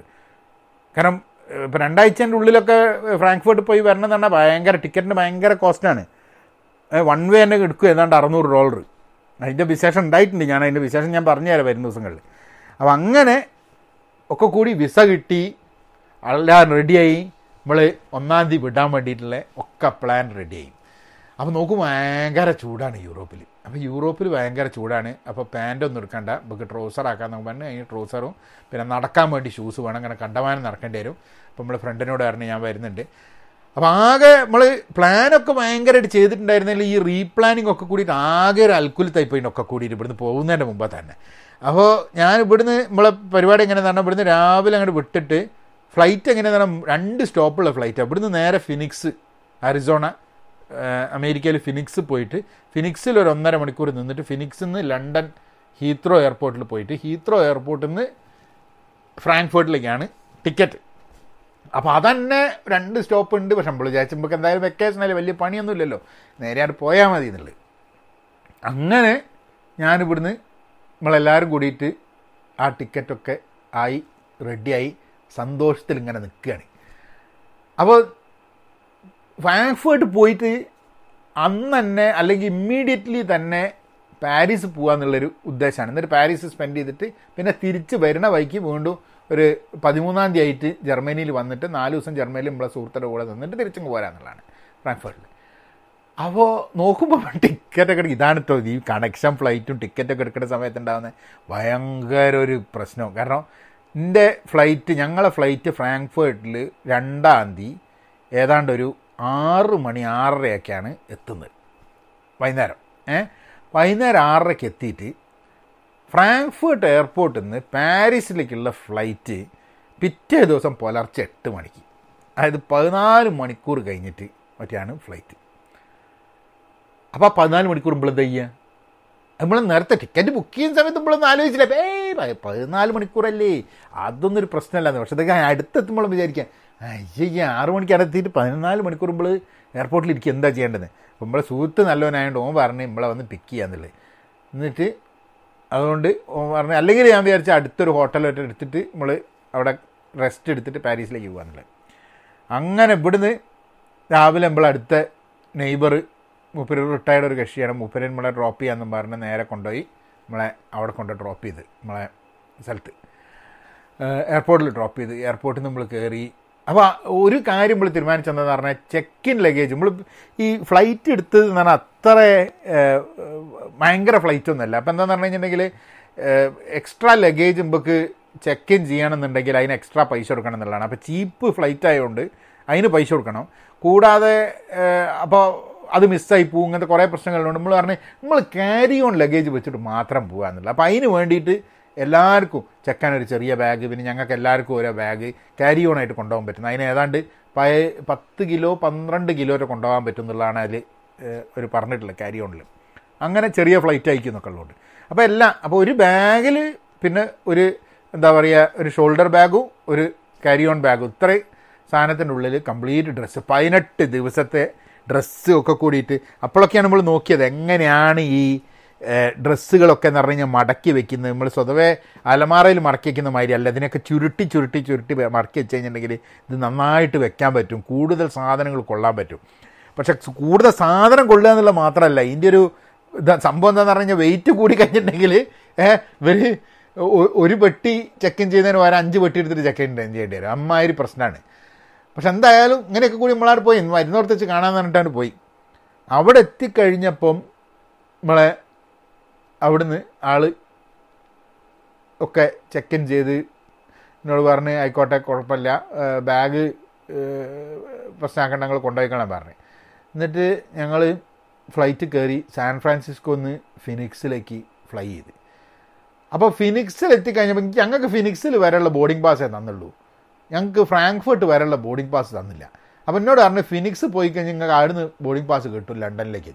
കാരണം ഇപ്പം രണ്ടാഴ്ചന്റെ ഉള്ളിലൊക്കെ ഫ്രാങ്ക്ഫേർട്ട് പോയി വരണം എന്ന് പറഞ്ഞാൽ ഭയങ്കര ടിക്കറ്റിന് ഭയങ്കര കോസ്റ്റാണ്. വൺ വേ തന്നെ എടുക്കും ഏതാണ്ട് അറുന്നൂറ് ഡോളർ അതിന്റെ വിശേഷം ഉണ്ടായിട്ടുണ്ട്. ഞാൻ അതിന്റെ വിശേഷം ഞാൻ പറഞ്ഞുതരാം വരുന്ന ദിവസങ്ങളിൽ. അപ്പം അങ്ങനെ ഒക്കെ കൂടി വിസ കിട്ടി. എല്ലാം റെഡിയായി നമ്മൾ ഒന്നാം തീയതി വിടാൻ വേണ്ടിയിട്ടുള്ള ഒക്കെ പ്ലാൻ റെഡിയായി അപ്പോൾ നോക്കും ഭയങ്കര ചൂടാണ് യൂറോപ്പിൽ അപ്പോൾ യൂറോപ്പിൽ ഭയങ്കര ചൂടാണ്. അപ്പോൾ പാന്റൊന്നും എടുക്കണ്ട. നമുക്ക് ട്രൗസർ ആക്കാൻ നമുക്ക് പറഞ്ഞു അതിന് ട്രൗസറും പിന്നെ നടക്കാൻ വേണ്ടി ഷൂസ് വേണം. അങ്ങനെ കണ്ടമാനം നടക്കേണ്ടി വരും. അപ്പോൾ നമ്മൾ ഫ്രണ്ടിനോട് പറഞ്ഞു ഞാൻ വരുന്നുണ്ട്. അപ്പോൾ ആകെ നമ്മൾ പ്ലാനൊക്കെ ഭയങ്കരമായിട്ട് ചെയ്തിട്ടുണ്ടായിരുന്നെങ്കിൽ ഈ റീപ്ലാനിങ് ഒക്കെ കൂടിയിട്ട് ആകെ ഒരു അൽക്കുലത്തായി ഒക്കെ കൂടിയിട്ട് ഇവിടുന്ന് പോകുന്നതിന്റെ മുമ്പ് തന്നെ. അപ്പോൾ ഞാൻ ഇവിടുന്ന് നമ്മളെ പരിപാടി എങ്ങനെയാണെന്ന് പറഞ്ഞാൽ ഇവിടുന്ന് രാവിലെ അങ്ങോട്ട് വിട്ടിട്ട് ഫ്ലൈറ്റ് എങ്ങനെയാണെന്ന് പറഞ്ഞാൽ രണ്ട് സ്റ്റോപ്പുള്ള ഫ്ലൈറ്റാണ് ഇവിടുന്ന് നേരെ ഫിനിക്സ് അരിസോണ അമേരിക്കയിൽ ഫിനിക്സ് പോയിട്ട് ഫിനിക്സിൽ ഒരു ഒന്നര മണിക്കൂർ നിന്നിട്ട് ഫിനിക്സിൽ നിന്ന് ലണ്ടൻ ഹീത്രോ എയർപോർട്ടിൽ പോയിട്ട് ഹീത്രോ എയർപോർട്ടിൽ നിന്ന് ഫ്രാങ്ക്ഫേർട്ടിലേക്കാണ് ടിക്കറ്റ് അപ്പോൾ അതന്നെ രണ്ട് സ്റ്റോപ്പ് ഉണ്ട്. പക്ഷെ നമ്മൾ വിചാരിച്ചുമ്പോൾ എന്തായാലും വെക്കേഷനല്ലേ വലിയ പണിയൊന്നും ഇല്ലല്ലോ നേരെ അവിടെ പോയാൽ മതി എന്നുള്ളത്. അങ്ങനെ ഞാനിവിടുന്ന് നമ്മളെല്ലാവരും കൂടിയിട്ട് ആ ടിക്കറ്റൊക്കെ ആയി റെഡിയായി സന്തോഷത്തിൽ ഇങ്ങനെ നിൽക്കുകയാണ് അപ്പോൾ ഫ്രാങ്ക്ഫേർട്ട് പോയിട്ട് അന്ന് തന്നെ അല്ലെങ്കിൽ ഇമ്മീഡിയറ്റ്ലി തന്നെ പാരീസ് പോകാന്നുള്ളൊരു ഉദ്ദേശമാണ് എന്നിട്ട് പാരീസ് സ്പെൻഡ് ചെയ്തിട്ട് പിന്നെ തിരിച്ച് വരുന്ന വഴിക്ക് വീണ്ടും ഒരു പതിമൂന്നാം തീയതി ആയിട്ട് ജർമ്മനിയിൽ വന്നിട്ട് നാല് ദിവസം ജർമ്മനിയിൽ നമ്മളെ സുഹൃത്തുടെ കൂടെ നിന്നിട്ട് തിരിച്ചങ്ങ് പോരാന്നുള്ളതാണ് ഫ്രാങ്ക്ഫേർട്ടിൽ അപ്പോൾ നോക്കുമ്പോൾ ടിക്കറ്റൊക്കെ ഇതാണ് കേട്ടോ ഈ കണക്ഷൻ ഫ്ലൈറ്റും ടിക്കറ്റൊക്കെ എടുക്കുന്ന സമയത്ത് ഉണ്ടാകുന്ന ഭയങ്കര ഒരു പ്രശ്നവും. കാരണം എന്റെ ഫ്ലൈറ്റ് ഞങ്ങളെ ഫ്ലൈറ്റ് ഫ്രാങ്ക്ഫേർട്ടിൽ രണ്ടാം തീയതി ഏതാണ്ട് ഒരു ആറ് മണി ആറരയൊക്കെയാണ് എത്തുന്നത്. വൈകുന്നേരം. ഏ? വൈകുന്നേരം ആറരയ്ക്ക് എത്തിയിട്ട് ഫ്രാങ്ക്ഫേർട്ട് എയർപോർട്ടിൽ നിന്ന് പാരീസിലേക്കുള്ള ഫ്ലൈറ്റ് പിറ്റേ ദിവസം പുലർച്ചെ എട്ട് മണിക്ക്. അതായത് പതിനാല് മണിക്കൂർ കഴിഞ്ഞിട്ട് മറ്റാണ് ഫ്ലൈറ്റ്. അപ്പോൾ പതിനാല് മണിക്കൂർ മുമ്പ് എന്താ ചെയ്യുക നമ്മൾ നേരത്തെ ടിക്കറ്റ് ബുക്ക് ചെയ്യുന്ന സമയത്ത് നമ്മളൊന്നും ആലോചിച്ചില്ല. ഏയ് പതിനാല് മണിക്കൂറല്ലേ? അതൊന്നും ഒരു പ്രശ്നമല്ലാന്ന്. പക്ഷേ ഇതൊക്കെ അടുത്തെത്തുമ്പോൾ വിചാരിക്കാം അയ്യ ആറ് മണിക്ക് അടുത്തിട്ട് പതിനാല് മണിക്കൂർ നമ്മൾ എയർപോർട്ടിൽ ഇരിക്കുക. എന്താ ചെയ്യേണ്ടത്? അപ്പോൾ നമ്മളെ സുഹൃത്ത് നല്ലവനായതുകൊണ്ട് ഓൻ പറഞ്ഞ് നമ്മളെ വന്ന് പിക്ക് ചെയ്യാന്നുള്ളത്. എന്നിട്ട് അതുകൊണ്ട് പറഞ്ഞ അല്ലെങ്കിൽ ഞാൻ വിചാരിച്ച അടുത്തൊരു ഹോട്ടലൊക്കെ എടുത്തിട്ട് നമ്മൾ അവിടെ റെസ്റ്റ് എടുത്തിട്ട് പാരീസിലേക്ക് പോകാന്നുള്ളത് അങ്ങനെ ഇവിടുന്ന് രാവിലെ നമ്മൾ അടുത്ത നെയ്ബർ മൂപ്പര് റിട്ടയർഡ് ഒരു കക്ഷിയാണ്. മൂപ്പര് നമ്മളെ ഡ്രോപ്പ് ചെയ്യാമെന്നും പറഞ്ഞ് നേരെ കൊണ്ടുപോയി നമ്മളെ അവിടെ കൊണ്ട് ഡ്രോപ്പ് ചെയ്ത് നമ്മളെ സ്ഥലത്ത്. എയർപോർട്ടിൽ ഡ്രോപ്പ് ചെയ്ത്. എയർപോർട്ടിൽ നമ്മൾ കയറി അപ്പോൾ ഒരു കാര്യം നമ്മൾ തീരുമാനിച്ചതെന്ന് പറഞ്ഞാൽ ചെക്ക് ഇൻ ലഗേജ് നമ്മൾ ഈ ഫ്ലൈറ്റ് എടുത്തത് എന്ന് പറഞ്ഞാൽ അത്ര ഭയങ്കര ഫ്ലൈറ്റ് ഒന്നുമല്ല. അപ്പോൾ എന്താണെന്ന് പറഞ്ഞു കഴിഞ്ഞിട്ടുണ്ടെങ്കിൽ എക്സ്ട്രാ ലഗേജ് നമുക്ക് ചെക്ക് ഇൻ ചെയ്യണമെന്നുണ്ടെങ്കിൽ അതിന് എക്സ്ട്രാ പൈസ കൊടുക്കണം എന്നുള്ളതാണ്. അപ്പോൾ ചീപ്പ് ഫ്ലൈറ്റ് ആയതുകൊണ്ട് അതിന് പൈസ കൊടുക്കണം. കൂടാതെ അപ്പോൾ അത് മിസ്സായി പോകും ഇങ്ങനത്തെ കുറേ പ്രശ്നങ്ങളുണ്ട്. നമ്മൾ പറഞ്ഞ് നമ്മൾ ക്യാരി ഓൺ ലഗേജ് വെച്ചിട്ട് മാത്രം പോകാന്നുള്ളത് അപ്പോൾ അതിന് വേണ്ടിയിട്ട് എല്ലാവർക്കും ചെക്കാൻ ഒരു ചെറിയ ബാഗ് പിന്നെ ഞങ്ങൾക്ക് എല്ലാവർക്കും ഓരോ ബാഗ് ക്യാരി ഓൺ ആയിട്ട് കൊണ്ടുപോകാൻ പറ്റുന്നത് അതിന് ഏതാണ്ട് പയ പത്ത് കിലോ പന്ത്രണ്ട് കിലോ വരെ കൊണ്ടുപോകാൻ പറ്റും എന്നുള്ളതാണ് അതിൽ ഒരു പറഞ്ഞിട്ടുള്ളത് ക്യാരി ഓണിൽ അങ്ങനെ ചെറിയ ഫ്ലൈറ്റ് അയക്കും എന്നൊക്കെ ഉള്ളതുകൊണ്ട്. അപ്പോൾ എല്ലാം അപ്പോൾ ഒരു ബാഗിൽ പിന്നെ ഒരു എന്താ പറയുക ഒരു ഷോൾഡർ ബാഗും ഒരു ക്യാരി ഓൺ ബാഗും ഇത്രയും സാധനത്തിന്റെ ഉള്ളിൽ കംപ്ലീറ്റ് ഡ്രസ്സ് പതിനെട്ട് ദിവസത്തെ ഡ്രസ്സ് ഒക്കെ കൂടിയിട്ട് അപ്പോഴൊക്കെയാണ് നമ്മൾ നോക്കിയത് എങ്ങനെയാണ് ഈ ഡ്രസ്സുകളൊക്കെ എന്ന് പറഞ്ഞു കഴിഞ്ഞാൽ മടക്കി വെക്കുന്നത് നമ്മൾ സ്വതവേ അലമാറയിൽ മടക്കി വെക്കുന്ന മാതിരി അല്ല. ഇതിനൊക്കെ ചുരുട്ടി ചുരുട്ടി ചുരുട്ടി മടക്കി വെച്ച് കഴിഞ്ഞിട്ടുണ്ടെങ്കിൽ ഇത് നന്നായിട്ട് വെക്കാൻ പറ്റും. കൂടുതൽ സാധനങ്ങൾ കൊള്ളാൻ പറ്റും. പക്ഷെ കൂടുതൽ സാധനം കൊള്ളുക എന്നുള്ള മാത്രമല്ല ഇതിന്റെ ഒരു സംഭവം എന്താണെന്ന് പറഞ്ഞു കഴിഞ്ഞാൽ വെയിറ്റ് കൂടി കഴിഞ്ഞിട്ടുണ്ടെങ്കിൽ ഇവർ ഒരു പെട്ടി ചെക്ക് ഇൻ ചെയ്യുന്നതിന് പകരം അഞ്ച് പെട്ടി എടുത്തിട്ട് ചെക്ക് ഇൻ ചെയ്യേണ്ടി വരും. അമ്മാതിരി പ്രശ്നമാണ് പക്ഷെ എന്തായാലും ഇങ്ങനെയൊക്കെ കൂടി നമ്മളവിടെ പോയി. മരുന്നോർത്ത് വെച്ച് കാണാമെന്ന് പറഞ്ഞിട്ടാണ് പോയി. അവിടെ എത്തിക്കഴിഞ്ഞപ്പം നമ്മളെ അവിടുന്ന് ആൾ ഒക്കെ ചെക്ക് ഇൻ ചെയ്ത് എന്നോട് പറഞ്ഞ് ആയിക്കോട്ടെ കുഴപ്പമില്ല. ബാഗ് പ്രശ്നമാക്കണ്ട ഞങ്ങൾ കൊണ്ടുപോയിക്കണം പറഞ്ഞു. എന്നിട്ട് ഞങ്ങൾ ഫ്ലൈറ്റ് കയറി സാൻ ഫ്രാൻസിസ്കോ ഒന്ന് ഫിനിക്സിലേക്ക് ഫ്ലൈ ചെയ്ത്. അപ്പോൾ ഫിനിക്സിൽ എത്തിക്കഴിഞ്ഞപ്പോൾ ഞങ്ങൾക്ക് ഫിനിക്സിൽ വരെയുള്ള ബോർഡിംഗ് പാസ്സേ തന്നുള്ളൂ. ഞങ്ങൾക്ക് ഫ്രാങ്ക്ഫർട്ട് വരെയുള്ള ബോർഡിംഗ് പാസ് തന്നില്ല. അപ്പോൾ എന്നോട് പറഞ്ഞു ഫിനിക്സ് പോയി കഴിഞ്ഞാൽ ഞങ്ങൾക്ക് അവിടുന്ന് ബോർഡിംഗ് പാസ് കിട്ടും ലണ്ടനിലേക്ക്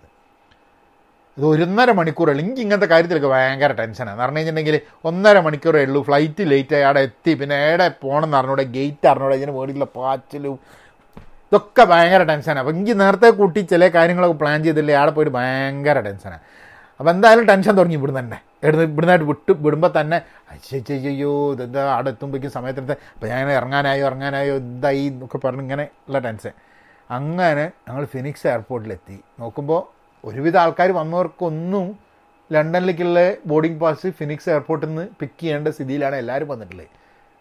ഇത് ഒരൊന്നര മണിക്കൂർ എനിക്ക് ഇങ്ങനത്തെ കാര്യത്തിലൊക്കെ ഭയങ്കര ടെൻഷനാണ് പറഞ്ഞു കഴിഞ്ഞിട്ടുണ്ടെങ്കിൽ ഒന്നര മണിക്കൂറേ ഉള്ളൂ. ഫ്ലൈറ്റ് ലേറ്റ് ആയി അവിടെ എത്തി. പിന്നെ എവിടെ പോകണം എന്ന് അറിഞ്ഞൂടെ ഗേറ്റ് അറിഞ്ഞൂടെ ഇതിന് വേണ്ടിയിട്ടുള്ള പാച്ചിലും ഇതൊക്കെ ഭയങ്കര ടെൻഷനാണ് അപ്പം എനിക്ക് നേരത്തെ കൂട്ടി ചില കാര്യങ്ങളൊക്കെ പ്ലാൻ ചെയ്തില്ലേ അവിടെ പോയിട്ട് ഭയങ്കര ടെൻഷനാണ് അപ്പോൾ എന്തായാലും ടെൻഷൻ തുടങ്ങി ഇവിടുന്ന് തന്നെ. ഇവിടുന്ന് ഇവിടുന്നായിട്ട് വിട്ട് വിടുമ്പോൾ തന്നെ അയ്യോ ഇതെന്താ അവിടെ എത്തുമ്പോഴേക്കും സമയത്തെടുത്ത്. അപ്പോൾ ഞാൻ ഇറങ്ങാനായോ ഇറങ്ങാനായോ എന്തായി എന്നൊക്കെ പറഞ്ഞ് ഇങ്ങനെ ഉള്ള ടെൻഷൻ അങ്ങനെ ഞങ്ങൾ ഫിനിക്സ് എയർപോർട്ടിലെത്തി നോക്കുമ്പോൾ ഒരുവിധ ആൾക്കാർ വന്നവർക്കൊന്നും ലണ്ടനിലേക്കുള്ള ബോർഡിംഗ് പാസ് ഫിനിക്സ് എയർപോർട്ടിൽ നിന്ന് പിക്ക് ചെയ്യേണ്ട സ്ഥിതിയിലാണ് എല്ലാവരും വന്നിട്ടുള്ളത്.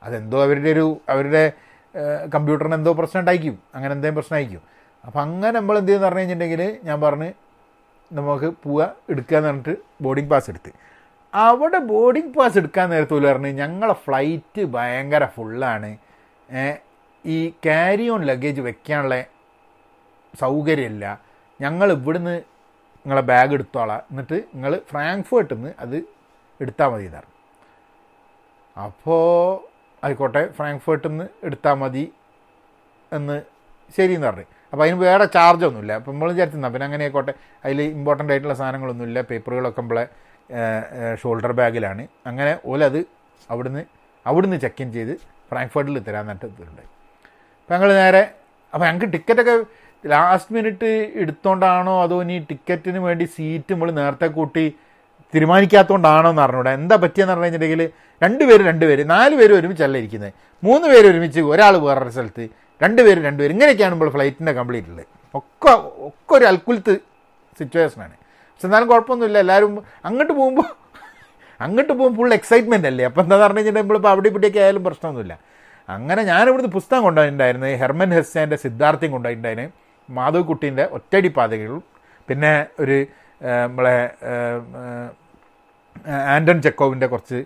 അതെന്തോ അവരുടെ ഒരു അവരുടെ കമ്പ്യൂട്ടറിന് എന്തോ പ്രശ്നം ഉണ്ടായിരിക്കും. അങ്ങനെ എന്തെങ്കിലും പ്രശ്നമായിരിക്കും അപ്പം അങ്ങനെ നമ്മൾ എന്ത് ചെയ്യുന്ന പറഞ്ഞു കഴിഞ്ഞിട്ടുണ്ടെങ്കിൽ ഞാൻ പറഞ്ഞ് നമുക്ക് പോവുക എടുക്കുക എന്ന് പറഞ്ഞിട്ട് ബോർഡിംഗ് പാസ് എടുത്ത്. അവിടെ ബോർഡിംഗ് പാസ് എടുക്കാൻ നേരത്തെ പറഞ്ഞ് ഞങ്ങളെ ഫ്ലൈറ്റ് ഭയങ്കര ഫുള്ളാണ്. ഈ ക്യാരി ഓൺ ലഗേജ് വെക്കാനുള്ള സൗകര്യമില്ല. ഞങ്ങൾ ഇവിടുന്ന് നിങ്ങളെ ബാഗ് എടുത്തോളാം. എന്നിട്ട് നിങ്ങൾ ഫ്രാങ്ക്ഫേർട്ടിൽ നിന്ന് അത് എടുത്താൽ മതി എന്നാണ് അപ്പോൾ ആയിക്കോട്ടെ ഫ്രാങ്ക്ഫേർട്ടിൽ നിന്ന് എടുത്താൽ മതി എന്ന് ശരിയെന്ന് പറഞ്ഞു. അപ്പോൾ അതിന് വേറെ ചാർജൊന്നുമില്ല അപ്പം നമ്മൾ വിചാരിച്ചിരുന്ന പിന്നെ അങ്ങനെ ആയിക്കോട്ടെ അതിൽ ഇമ്പോർട്ടന്റ് ആയിട്ടുള്ള സാധനങ്ങളൊന്നുമില്ല. പേപ്പറുകളൊക്കെ നമ്മളെ ഷോൾഡർ ബാഗിലാണ് അങ്ങനെ ഓലത് അവിടുന്ന് അവിടുന്ന് ചെക്ക് ഇൻ ചെയ്ത് ഫ്രാങ്ക്ഫേർട്ടിൽ തരാൻ ഇതുണ്ട് അപ്പോൾ ഞങ്ങൾ നേരെ അപ്പോൾ ഞങ്ങൾക്ക് ടിക്കറ്റൊക്കെ ലാസ്റ്റ് മിനിറ്റ് എടുത്തോണ്ടാണോ അതോ ഇനി ടിക്കറ്റിന് വേണ്ടി സീറ്റ് നമ്മൾ നേരത്തെ കൂട്ടി തീരുമാനിക്കാത്തതുകൊണ്ടാണോ എന്ന് അറിഞ്ഞൂടാ. എന്താ പറ്റിയെന്ന് പറഞ്ഞു കഴിഞ്ഞിട്ടുണ്ടെങ്കിൽ രണ്ട് രണ്ടുപേര് രണ്ട് പേര് നാല് പേര് ഒരുമിച്ചല്ല ഇരിക്കുന്നത് മൂന്ന് പേര് ഒരുമിച്ച് ഒരാൾ വേറൊരു സ്ഥലത്ത് രണ്ട് പേര് രണ്ട് പേര് ഇങ്ങനെയൊക്കെയാണ് ഇപ്പോൾ ഫ്ലൈറ്റിന്റെ കംപ്ലീറ്റ് ഉള്ളത് ഒക്കെ ഒക്കെ ഒരു അൽക്കുലത്ത് സിറ്റുവേഷനാണ് പക്ഷെ എന്നാലും കുഴപ്പമൊന്നുമില്ല. എല്ലാവരും അങ്ങോട്ട് പോകുമ്പോൾ അങ്ങോട്ട് പോകുമ്പോൾ ഫുൾ എക്സൈറ്റ്മെന്റ് അല്ലേ? അപ്പോൾ എന്താ പറഞ്ഞു കഴിഞ്ഞിട്ടുണ്ടെങ്കിൽ നമ്മളിപ്പോൾ അവിടെ ഇവിടെയൊക്കെ ആയാലും പ്രശ്നമൊന്നുമില്ല. അങ്ങനെ ഞാനിവിടുന്ന് പുസ്തകം കൊണ്ടുപോയിട്ടുണ്ടായിരുന്നു ഹെർമൻ ഹെസ്സേന്റെ സിദ്ധാർത്ഥ്യം കൊണ്ടുപോയിട്ടുണ്ടായിരുന്നു മാധവ് ഒറ്റയടി പാതകളും പിന്നെ ഒരു നമ്മളെ ആന്റൺ ചെക്കോവിന്റെ കുറച്ച്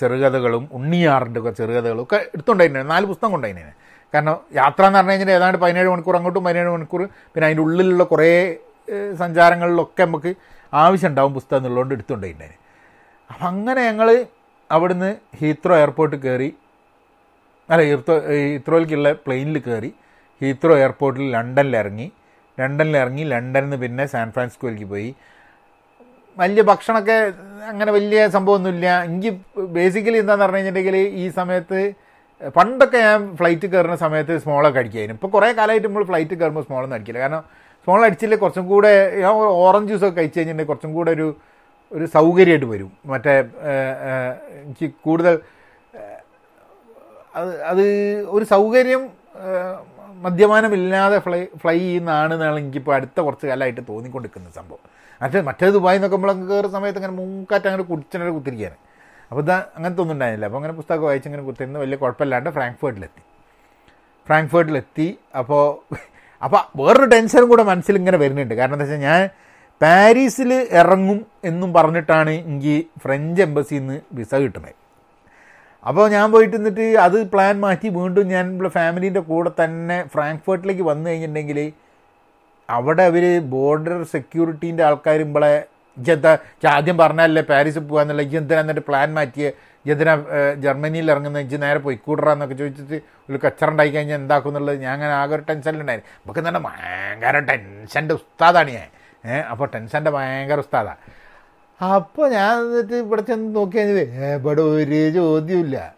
ചെറുകഥകളും ഉണ്ണിയാറിന്റെ കുറച്ച് ചെറുകഥകളും ഒക്കെ എടുത്തുകൊണ്ടായിരുന്നു നാല് പുസ്തകം കൊണ്ടായിരുന്നു കാരണം യാത്ര എന്ന് പറഞ്ഞു കഴിഞ്ഞാൽ ഏതാണ്ട് പതിനേഴ് മണിക്കൂർ അങ്ങോട്ടും പതിനേഴ് മണിക്കൂർ പിന്നെ അതിന്റെ ഉള്ളിലുള്ള കുറേ സഞ്ചാരങ്ങളിലൊക്കെ നമുക്ക് ആവശ്യമുണ്ടാവും പുസ്തകം എന്നുള്ളതുകൊണ്ട് എടുത്തുകൊണ്ടായിരുന്നു അപ്പം അങ്ങനെ ഞങ്ങൾ അവിടുന്ന് ഹീത്രോ എയർപോർട്ടിൽ കയറി അല്ല ഹീത്രോ ഹീത്രോയിലേക്കുള്ള പ്ലെയിനിൽ കയറി ഹീത്രോ എയർപോർട്ടിൽ ലണ്ടനിൽ ഇറങ്ങി ലണ്ടനിൽ ഇറങ്ങി ലണ്ടനിൽ നിന്ന് പിന്നെ സാൻ ഫ്രാൻസിസ്കോയിലേക്ക് പോയി. വലിയ ഭക്ഷണമൊക്കെ അങ്ങനെ വലിയ സംഭവമൊന്നുമില്ല. എനിക്ക് ബേസിക്കലി എന്താണെന്ന് പറഞ്ഞു കഴിഞ്ഞിട്ടുണ്ടെങ്കിൽ ഈ സമയത്ത് പണ്ടൊക്കെ ഞാൻ ഫ്ലൈറ്റ് കയറുന്ന സമയത്ത് സ്മോളൊക്കെ അടിക്കായിരുന്നു ഇപ്പോൾ കുറേ കാലമായിട്ട് നമ്മൾ ഫ്ലൈറ്റ് കയറുമ്പോൾ സ്മോളൊന്നും അടിക്കില്ല. കാരണം സ്മോൾ അടിച്ചില്ലേ കുറച്ചും കൂടെ ഞാൻ ഓറഞ്ച് ജ്യൂസൊക്കെ കഴിച്ച് കഴിഞ്ഞിട്ടുണ്ടെങ്കിൽ കുറച്ചും കൂടെ ഒരു ഒരു സൗകര്യമായിട്ട് വരും. മറ്റേ എനിക്ക് കൂടുതൽ അത് അത് ഒരു സൗകര്യം മദ്യപാനമില്ലാതെ ഫ്ലൈ ഫ്ലൈ ചെയ്യുന്നതാണ് എന്നാണ് എനിക്കിപ്പോൾ അടുത്ത കുറച്ച് കാലമായിട്ട് തോന്നിക്കൊണ്ടിരിക്കുന്ന സംഭവം. മറ്റേ മറ്റേ ദുബായി എന്നൊക്കെ നമ്മൾ കയറുന്ന സമയത്ത് അങ്ങനെ മൂക്കാറ്റ് അങ്ങനെ കുടിച്ചിട്ട് കുത്തിരിക്കുകയാണ്. അപ്പോൾ ഇതാ അങ്ങനത്തെ ഒന്നും ഉണ്ടായിരുന്നില്ല. അപ്പോൾ അങ്ങനെ പുസ്തകം വായിച്ച് ഇങ്ങനെ കുത്തിരുന്ന് വലിയ കുഴപ്പമില്ലാണ്ട് ഫ്രാങ്ക്ഫേർട്ടിലെത്തി. ഫ്രാങ്ക്ഫേർട്ടിലെത്തി. അപ്പോൾ അപ്പോൾ വേറൊരു ടെൻഷനും കൂടെ മനസ്സിൽ ഇങ്ങനെ വരുന്നുണ്ട്. കാരണം എന്താ വെച്ചാൽ ഞാൻ പാരീസിൽ ഇറങ്ങും എന്നും പറഞ്ഞിട്ടാണ് എനിക്ക് ഫ്രഞ്ച് എംബസിയിൽ നിന്ന് വിസ കിട്ടുന്നത്. അപ്പോൾ ഞാൻ പോയിട്ട് എന്നിട്ട് അത് പ്ലാൻ മാറ്റി വീണ്ടും ഞാൻ ഫാമിലീന്റെ കൂടെ തന്നെ ഫ്രാങ്ക്ഫേർട്ടിലേക്ക് വന്നു കഴിഞ്ഞിട്ടുണ്ടെങ്കിൽ അവിടെ അവർ ബോർഡർ സെക്യൂരിറ്റീന്റെ ആൾക്കാർ ഇമ്പളെ ഇജെന്താ ആദ്യം പറഞ്ഞല്ലേ പാരീസിൽ പോകാന്നുള്ള ഇജ് എന്തിനാ എന്നിട്ട് പ്ലാൻ മാറ്റിയ? എന്തിനാ ജർമ്മനിയിൽ ഇറങ്ങുന്ന? ജി നേരെ പോയി പൊയ്ക്കൂടറാന്നൊക്കെ ചോദിച്ചിട്ട് ഒരു കച്ചറുണ്ടായി കഴിഞ്ഞാൽ എന്താക്കും എന്നുള്ളത് ഞാൻ അങ്ങനെ ആകെ ഒരു ടെൻഷനിലുണ്ടായിരുന്നു നമുക്ക് തന്നെ ഭയങ്കര ടെൻഷന്റെ ഉസ്താദാണ് ഞാൻ. അപ്പോൾ ടെൻഷന്റെ ഭയങ്കര ഉസ്താദാണ് അപ്പോൾ ഞാൻ എന്നിട്ട് ഇവിടെ ചെന്ന് നോക്കി കഴിഞ്ഞത് ഇവിടെ ഒരു ചോദ്യമില്ല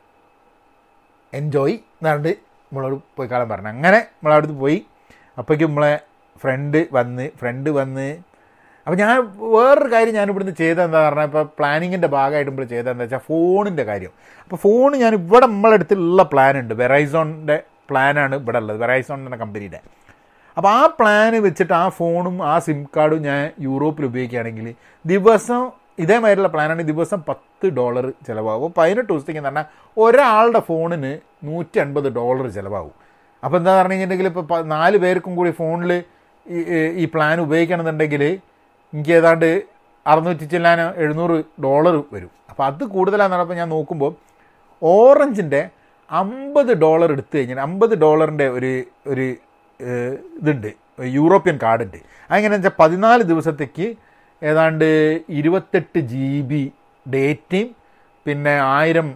എൻജോയ് എന്നാണ്ട് നമ്മളോട് പോയി കാണാൻ പറഞ്ഞു. അങ്ങനെ നമ്മളവിടുന്ന് പോയി. അപ്പോഴേക്കും നമ്മളെ ഫ്രണ്ട് വന്ന് ഫ്രണ്ട് വന്ന്. അപ്പോൾ ഞാൻ വേറൊരു കാര്യം ഞാൻ ഇവിടുന്ന് ചെയ്തതെന്താ പറഞ്ഞാൽ ഇപ്പോൾ പ്ലാനിങ്ങിന്റെ ഭാഗമായിട്ട് നമ്മൾ ചെയ്തതെന്താ വെച്ചാൽ ഫോണിന്റെ കാര്യം. അപ്പോൾ ഫോൺ ഞാൻ ഇവിടെ നമ്മളെ അടുത്തുള്ള പ്ലാൻ ഉണ്ട്. വെറൈസോണിന്റെ പ്ലാനാണ് ഇവിടെ ഉള്ളത്. വെറൈസോൺ എന്ന കമ്പനിയുടെ അപ്പോൾ ആ പ്ലാൻ വെച്ചിട്ട് ആ ഫോണും ആ സിം കാർഡും ഞാൻ യൂറോപ്പിൽ ഉപയോഗിക്കുകയാണെങ്കിൽ ദിവസം ഇതേമാതിരിയുള്ള പ്ലാനാണ് ദിവസം പത്ത് ഡോളർ ചിലവാകും. പതിനെട്ട് ദിവസത്തേക്ക് എന്ന് പറഞ്ഞാൽ ഒരാളുടെ ഫോണിന് നൂറ്റി അൻപത് ഡോളർ ചിലവാകും. അപ്പോൾ എന്താ പറഞ്ഞു കഴിഞ്ഞിട്ടുണ്ടെങ്കിൽ ഇപ്പോൾ നാല് പേർക്കും കൂടി ഫോണിൽ ഈ പ്ലാൻ ഉപയോഗിക്കണമെന്നുണ്ടെങ്കിൽ എനിക്ക് ഏതാണ്ട് അറുന്നൂറ്റി ചെല്ലാൻ എഴുന്നൂറ് ഡോളർ വരും. അപ്പോൾ അത് കൂടുതലാണെന്ന് പറഞ്ഞപ്പോൾ ഞാൻ നോക്കുമ്പോൾ ഓറഞ്ചിന്റെ അമ്പത് ഡോളർ എടുത്തു കഴിഞ്ഞാൽ അമ്പത് ഡോളറിന്റെ ഒരു ഒരു ഇതുണ്ട്. യൂറോപ്യൻ കാർഡുണ്ട്. അതെങ്ങനെയാണെന്ന് വെച്ചാൽ പതിനാല് ദിവസത്തേക്ക് ഏതാണ്ട് ഇരുപത്തെട്ട് ജി ബി ഡേറ്റയും പിന്നെ ആയിരം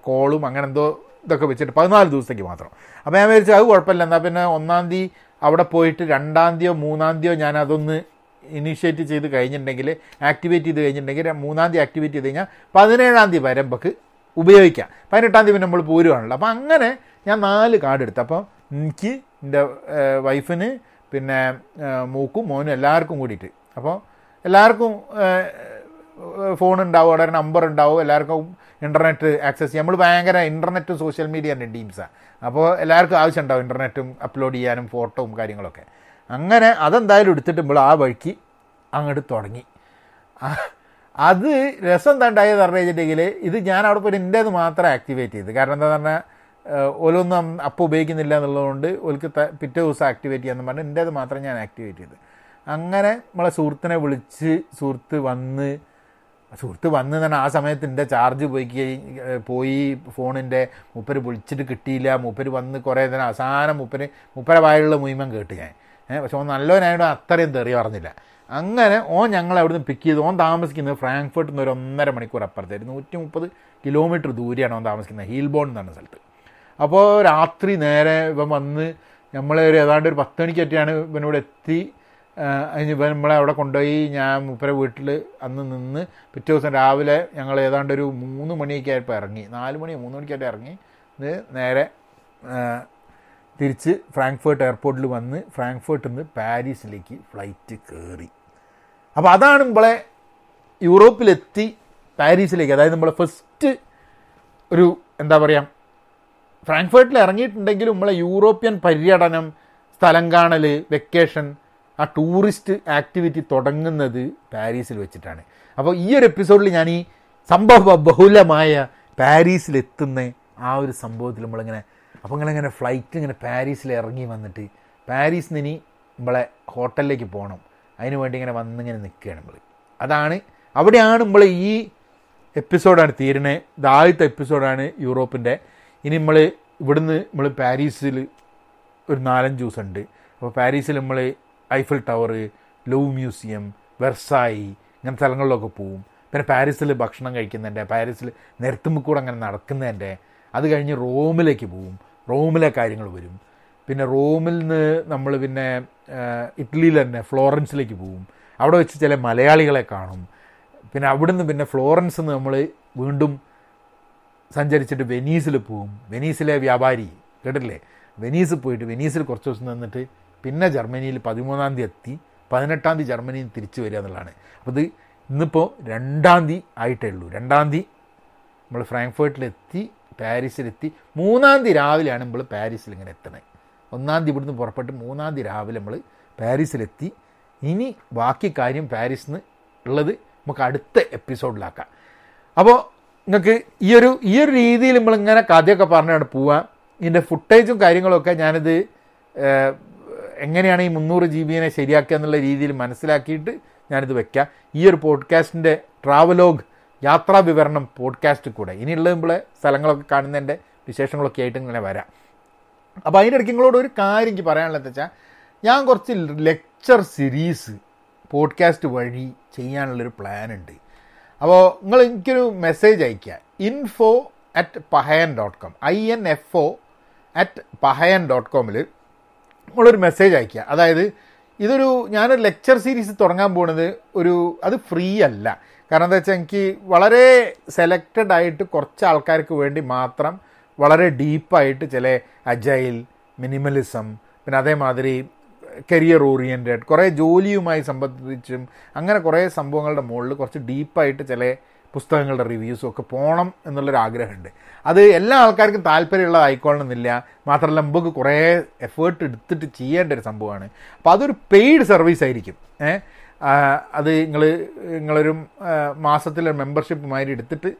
കോളും അങ്ങനെ എന്തോ ഇതൊക്കെ വെച്ചിട്ട് പതിനാല് ദിവസത്തേക്ക് മാത്രം. അപ്പോൾ ഞാൻ വിചാരിച്ചു അത് കുഴപ്പമില്ല. എന്നാൽ പിന്നെ ഒന്നാം തീയതി അവിടെ പോയിട്ട് രണ്ടാം തീയോ മൂന്നാം തീയോ ഞാൻ അതൊന്ന് ഇനീഷ്യേറ്റ് ചെയ്ത് കഴിഞ്ഞിട്ടുണ്ടെങ്കിൽ ആക്ടിവേറ്റ് ചെയ്ത് കഴിഞ്ഞിട്ടുണ്ടെങ്കിൽ മൂന്നാം തീയതി ആക്ടിവേറ്റ് ചെയ്ത് കഴിഞ്ഞാൽ പതിനേഴാം തീയതി വരെ നമുക്ക് ഉപയോഗിക്കാം. പതിനെട്ടാം തീയതി പിന്നെ നമ്മൾ പോരുവാണല്ലോ. അപ്പോൾ അങ്ങനെ ഞാൻ നാല് കാർഡ് എടുത്തു. അപ്പോൾ എനിക്ക് എന്റെ വൈഫിന് പിന്നെ മൂക്കും മോനും എല്ലാവർക്കും കൂടിയിട്ട്. അപ്പോൾ എല്ലാവർക്കും ഫോൺ ഉണ്ടാവും അവിടെ നമ്പർ ഉണ്ടാവും എല്ലാവർക്കും ഇന്റർനെറ്റ് ആക്സസ് ചെയ്യാം. നമ്മൾ ഭയങ്കര ഇന്റർനെറ്റും സോഷ്യൽ മീഡിയ തന്നെ ടീംസാണ് അപ്പോൾ എല്ലാവർക്കും ആവശ്യം ഉണ്ടാവും ഇന്റർനെറ്റും അപ്ലോഡ് ചെയ്യാനും ഫോട്ടോയും കാര്യങ്ങളൊക്കെ. അങ്ങനെ അതെന്തായാലും എടുത്തിട്ട് നമ്മൾ ആ വഴിക്ക് അങ്ങോട്ട് തുടങ്ങി. അത് രസം എന്താ ഉണ്ടായത് പറഞ്ഞു കഴിഞ്ഞിട്ടുണ്ടെങ്കിൽ ഇത് ഞാൻ അവിടെ പോയിട്ട് എന്റേത് മാത്രം ആക്ടിവേറ്റ് ചെയ്ത്. കാരണം എന്താണെന്ന് പറഞ്ഞാൽ ഓരോന്നും അപ്പോൾ ഉപയോഗിക്കുന്നില്ല എന്നുള്ളതുകൊണ്ട് ഓൽക്ക് പിറ്റേ ദിവസം ആക്ടിവേറ്റ് ചെയ്യാന്ന് എന്റെ എന്റേത് മാത്രം ഞാൻ ആക്ടിവേറ്റ് ചെയ്ത്. അങ്ങനെ നമ്മളെ സുഹൃത്തിനെ വിളിച്ച് സുഹൃത്ത് വന്ന് സുഹൃത്ത് വന്ന് തന്നെ ആ സമയത്ത് എന്റെ ചാർജ് പോയി പോയി ഫോണിന്റെ മൂപ്പര് വിളിച്ചിട്ട് കിട്ടിയില്ല. മൂപ്പര് വന്ന് കുറേ നേരം അവസാനം മൂപ്പര് മൂപ്പരെ വായുള്ള മുയിമൻ കേട്ട് ഞാൻ. പക്ഷെ ഓൻ നല്ലവനായിട്ട് അത്രയും തെറി പറഞ്ഞില്ല. അങ്ങനെ ഓൻ ഞങ്ങൾ അവിടുന്ന് പിക്ക് ചെയ്ത് ഓൻ താമസിക്കുന്നത് ഫ്രാങ്ക്ഫർട്ടിൽ നിന്ന് ഒരു ഒന്നര മണിക്കൂർ അപ്പുറത്തായിരുന്നു. നൂറ്റി മുപ്പത് കിലോമീറ്റർ ദൂരെയാണ് ഓൻ താമസിക്കുന്നത്. ഹീൽബോൺ എന്ന് പറഞ്ഞ സ്ഥലത്ത്. അപ്പോൾ രാത്രി നേരെ ഇവൻ വന്ന് നമ്മളെ ഒരു ഏതാണ്ട് ഒരു പത്ത് മണിക്കറ്റിയാണ് ഇവനോട് എത്തി. ഇവൻ നമ്മളെ അവിടെ കൊണ്ടുപോയി. ഞാൻ മുപ്പര വീട്ടിൽ അന്ന് നിന്ന് പിറ്റേ ദിവസം രാവിലെ ഞങ്ങൾ ഏതാണ്ട് ഒരു മൂന്ന് മണിയൊക്കെ ആയപ്പോൾ ഇറങ്ങി. നാല് മണി മൂന്ന് മണിക്കായിട്ട് ഇറങ്ങി. ഇത് നേരെ തിരിച്ച് ഫ്രാങ്ക്ഫേർട്ട് എയർപോർട്ടിൽ വന്ന് ഫ്രാങ്ക്ഫേർട്ടിൽ നിന്ന് പാരീസിലേക്ക് ഫ്ലൈറ്റ് കയറി അപ്പോൾ അതാണ് നമ്മളെ യൂറോപ്പിലെത്തി പാരീസിലേക്ക്. അതായത് നമ്മളെ ഫസ്റ്റ് ഒരു എന്താ പറയുക ഫ്രാങ്ക്ഫർട്ടിൽ ഇറങ്ങിയിട്ടുണ്ടെങ്കിലും നമ്മളെ യൂറോപ്യൻ പര്യടനം സ്ഥലം കാണൽ വെക്കേഷൻ ആ ടൂറിസ്റ്റ് ആക്ടിവിറ്റി തുടങ്ങുന്നത് പാരീസിൽ വെച്ചിട്ടാണ്. അപ്പോൾ ഈ ഒരു എപ്പിസോഡിൽ ഞാൻ ഈ സംഭവ ബഹുലമായ പാരീസിലെത്തുന്ന ആ ഒരു സംഭവത്തിൽ നമ്മളിങ്ങനെ അപ്പോൾ ഇങ്ങനെ ഫ്ലൈറ്റ് ഇങ്ങനെ പാരീസിൽ ഇറങ്ങി വന്നിട്ട് പാരീസിൽ നിന്ന് ഇനി നമ്മളെ ഹോട്ടലിലേക്ക് പോകണം. അതിന് വേണ്ടി ഇങ്ങനെ വന്നിങ്ങനെ നിൽക്കുകയാണ് നമ്മൾ. അതാണ് അവിടെയാണ് നമ്മൾ ഈ എപ്പിസോഡാണ് തീരണേ ഇത് ആദ്യത്തെ എപ്പിസോഡാണ് യൂറോപ്പിന്റെ ഇനി നമ്മൾ ഇവിടുന്ന് നമ്മൾ പാരീസിൽ ഒരു നാലഞ്ച് ദിവസം ഉണ്ട് അപ്പോൾ പാരീസിൽ നമ്മൾ Eiffel Tower Louvre museum Versailles ഇങ്ങനെ സ്ഥലങ്ങളിലൊക്കെ പോവും. പിന്നെ പാരീസിൽ ഭക്ഷണം കഴിക്കുന്നതിന്റെ പാരീസിൽ നിരത്തുമ്പോൾ അങ്ങനെ നടക്കുന്നതിന്റെ അത് കഴിഞ്ഞ് റോമിലേക്ക് പോവും. റോമിലെ കാര്യങ്ങൾ വരും. പിന്നെ റോമിൽ നിന്ന് നമ്മൾ പിന്നെ ഇറ്റലിയിൽ തന്നെ ഫ്ലോറൻസിലേക്ക് പോവും. അവിടെ വെച്ച് ചില മലയാളികളെ കാണും. പിന്നെ അവിടുന്ന് പിന്നെ ഫ്ലോറൻസിൽ നിന്ന് നമ്മൾ വീണ്ടും സഞ്ചരിച്ചിട്ട് വെനീസിൽ പോവും. വെനീസിലെ വ്യാപാരി കേട്ടില്ലേ വെനീസിൽ പോയിട്ട് വെനീസിൽ കുറച്ച് ദിവസം നിന്നിട്ട് പിന്നെ ജർമ്മനിയിൽ പതിമൂന്നാം തീയതി എത്തി. പതിനെട്ടാം തീയതി ജർമ്മനിയിൽ തിരിച്ചു വരിക എന്നുള്ളതാണ്. അപ്പോൾ ഇത് ഇന്നിപ്പോൾ രണ്ടാം തീയതി ആയിട്ടേ ഉള്ളൂ. രണ്ടാം തീയതി നമ്മൾ ഫ്രാങ്ക്ഫേർട്ടിലെത്തി പാരീസിലെത്തി മൂന്നാം തീയതി രാവിലെയാണ് നമ്മൾ പാരീസിൽ ഇങ്ങനെ എത്തണേ. ഒന്നാം തീയതി ഇവിടുന്ന് പുറപ്പെട്ട് മൂന്നാം തീയതി രാവിലെ നമ്മൾ പാരീസിലെത്തി ഇനി ബാക്കി കാര്യം പാരീസിൽ നിന്ന് ഉള്ളത് നമുക്ക് അടുത്ത എപ്പിസോഡിലാക്കാം. അപ്പോൾ നിങ്ങൾക്ക് ഈ ഒരു ഈ ഒരു രീതിയിൽ നമ്മളിങ്ങനെ കഥയൊക്കെ പറഞ്ഞാണ് പോവാം. ഇതിന്റെ ഫുട്ടേജും കാര്യങ്ങളൊക്കെ ഞാനിത് എങ്ങനെയാണ് ഈ മുന്നൂറ് ജി ബിനെ ശരിയാക്കുക എന്നുള്ള രീതിയിൽ മനസ്സിലാക്കിയിട്ട് ഞാനിത് വെക്കാം. ഈ ഒരു പോഡ്കാസ്റ്റിന്റെ ട്രാവലോഗ് യാത്രാ വിവരണം പോഡ്കാസ്റ്റ് കൂടെ. ഇനിയുള്ളത് നമ്മളെ സ്ഥലങ്ങളൊക്കെ കാണുന്നതിന്റെ വിശേഷങ്ങളൊക്കെ ആയിട്ട് ഇങ്ങനെ വരാം. അപ്പോൾ അതിന്റെ ഇടയ്ക്ക് നിങ്ങളോട് ഒരു കാര്യം എനിക്ക് പറയാനുള്ളത് വെച്ചാൽ ഞാൻ കുറച്ച് ലെക്ചർ സീരീസ് പോഡ്കാസ്റ്റ് വഴി ചെയ്യാനുള്ളൊരു പ്ലാൻ ഉണ്ട്. അപ്പോൾ നിങ്ങൾ എനിക്കൊരു മെസ്സേജ് അയയ്ക്കുക. Info at Pahayan dot com I N F O at Pahayan dot കോമിൽ നമ്മളൊരു മെസ്സേജ് അയയ്ക്കുക. അതായത് ഇതൊരു ഞാനൊരു ലെക്ചർ സീരീസ് തുടങ്ങാൻ പോകുന്നത് ഒരു അത് ഫ്രീ അല്ല. കാരണം എന്താ വെച്ചാൽ എനിക്ക് വളരെ സെലക്റ്റഡ് ആയിട്ട് കുറച്ച് ആൾക്കാർക്ക് വേണ്ടി മാത്രം വളരെ ഡീപ്പായിട്ട് ചില അജൈൽ മിനിമലിസം പിന്നെ അതേമാതിരി കരിയർ ഓറിയന്റഡ് കുറേ ജോലിയുമായി സംബന്ധിച്ചും അങ്ങനെ കുറേ സംഭവങ്ങളുടെ മുകളിൽ കുറച്ച് ഡീപ്പായിട്ട് ചില പുസ്തകങ്ങളുടെ റിവ്യൂസും ഒക്കെ പോകണം എന്നുള്ളൊരു ആഗ്രഹമുണ്ട്. അത് എല്ലാ ആൾക്കാർക്കും താല്പര്യമുള്ളതായിക്കോളണമെന്നില്ല മാത്രമല്ല നമുക്ക് കുറേ എഫേർട്ട് എടുത്തിട്ട് ചെയ്യേണ്ട ഒരു സംഭവമാണ്. അപ്പോൾ അതൊരു പെയ്ഡ് സർവീസ് ആയിരിക്കും. ഏഹ് അത് നിങ്ങൾ നിങ്ങളൊരു മാസത്തിൽ മെമ്പർഷിപ്പ് മാതിരി എടുത്തിട്ട്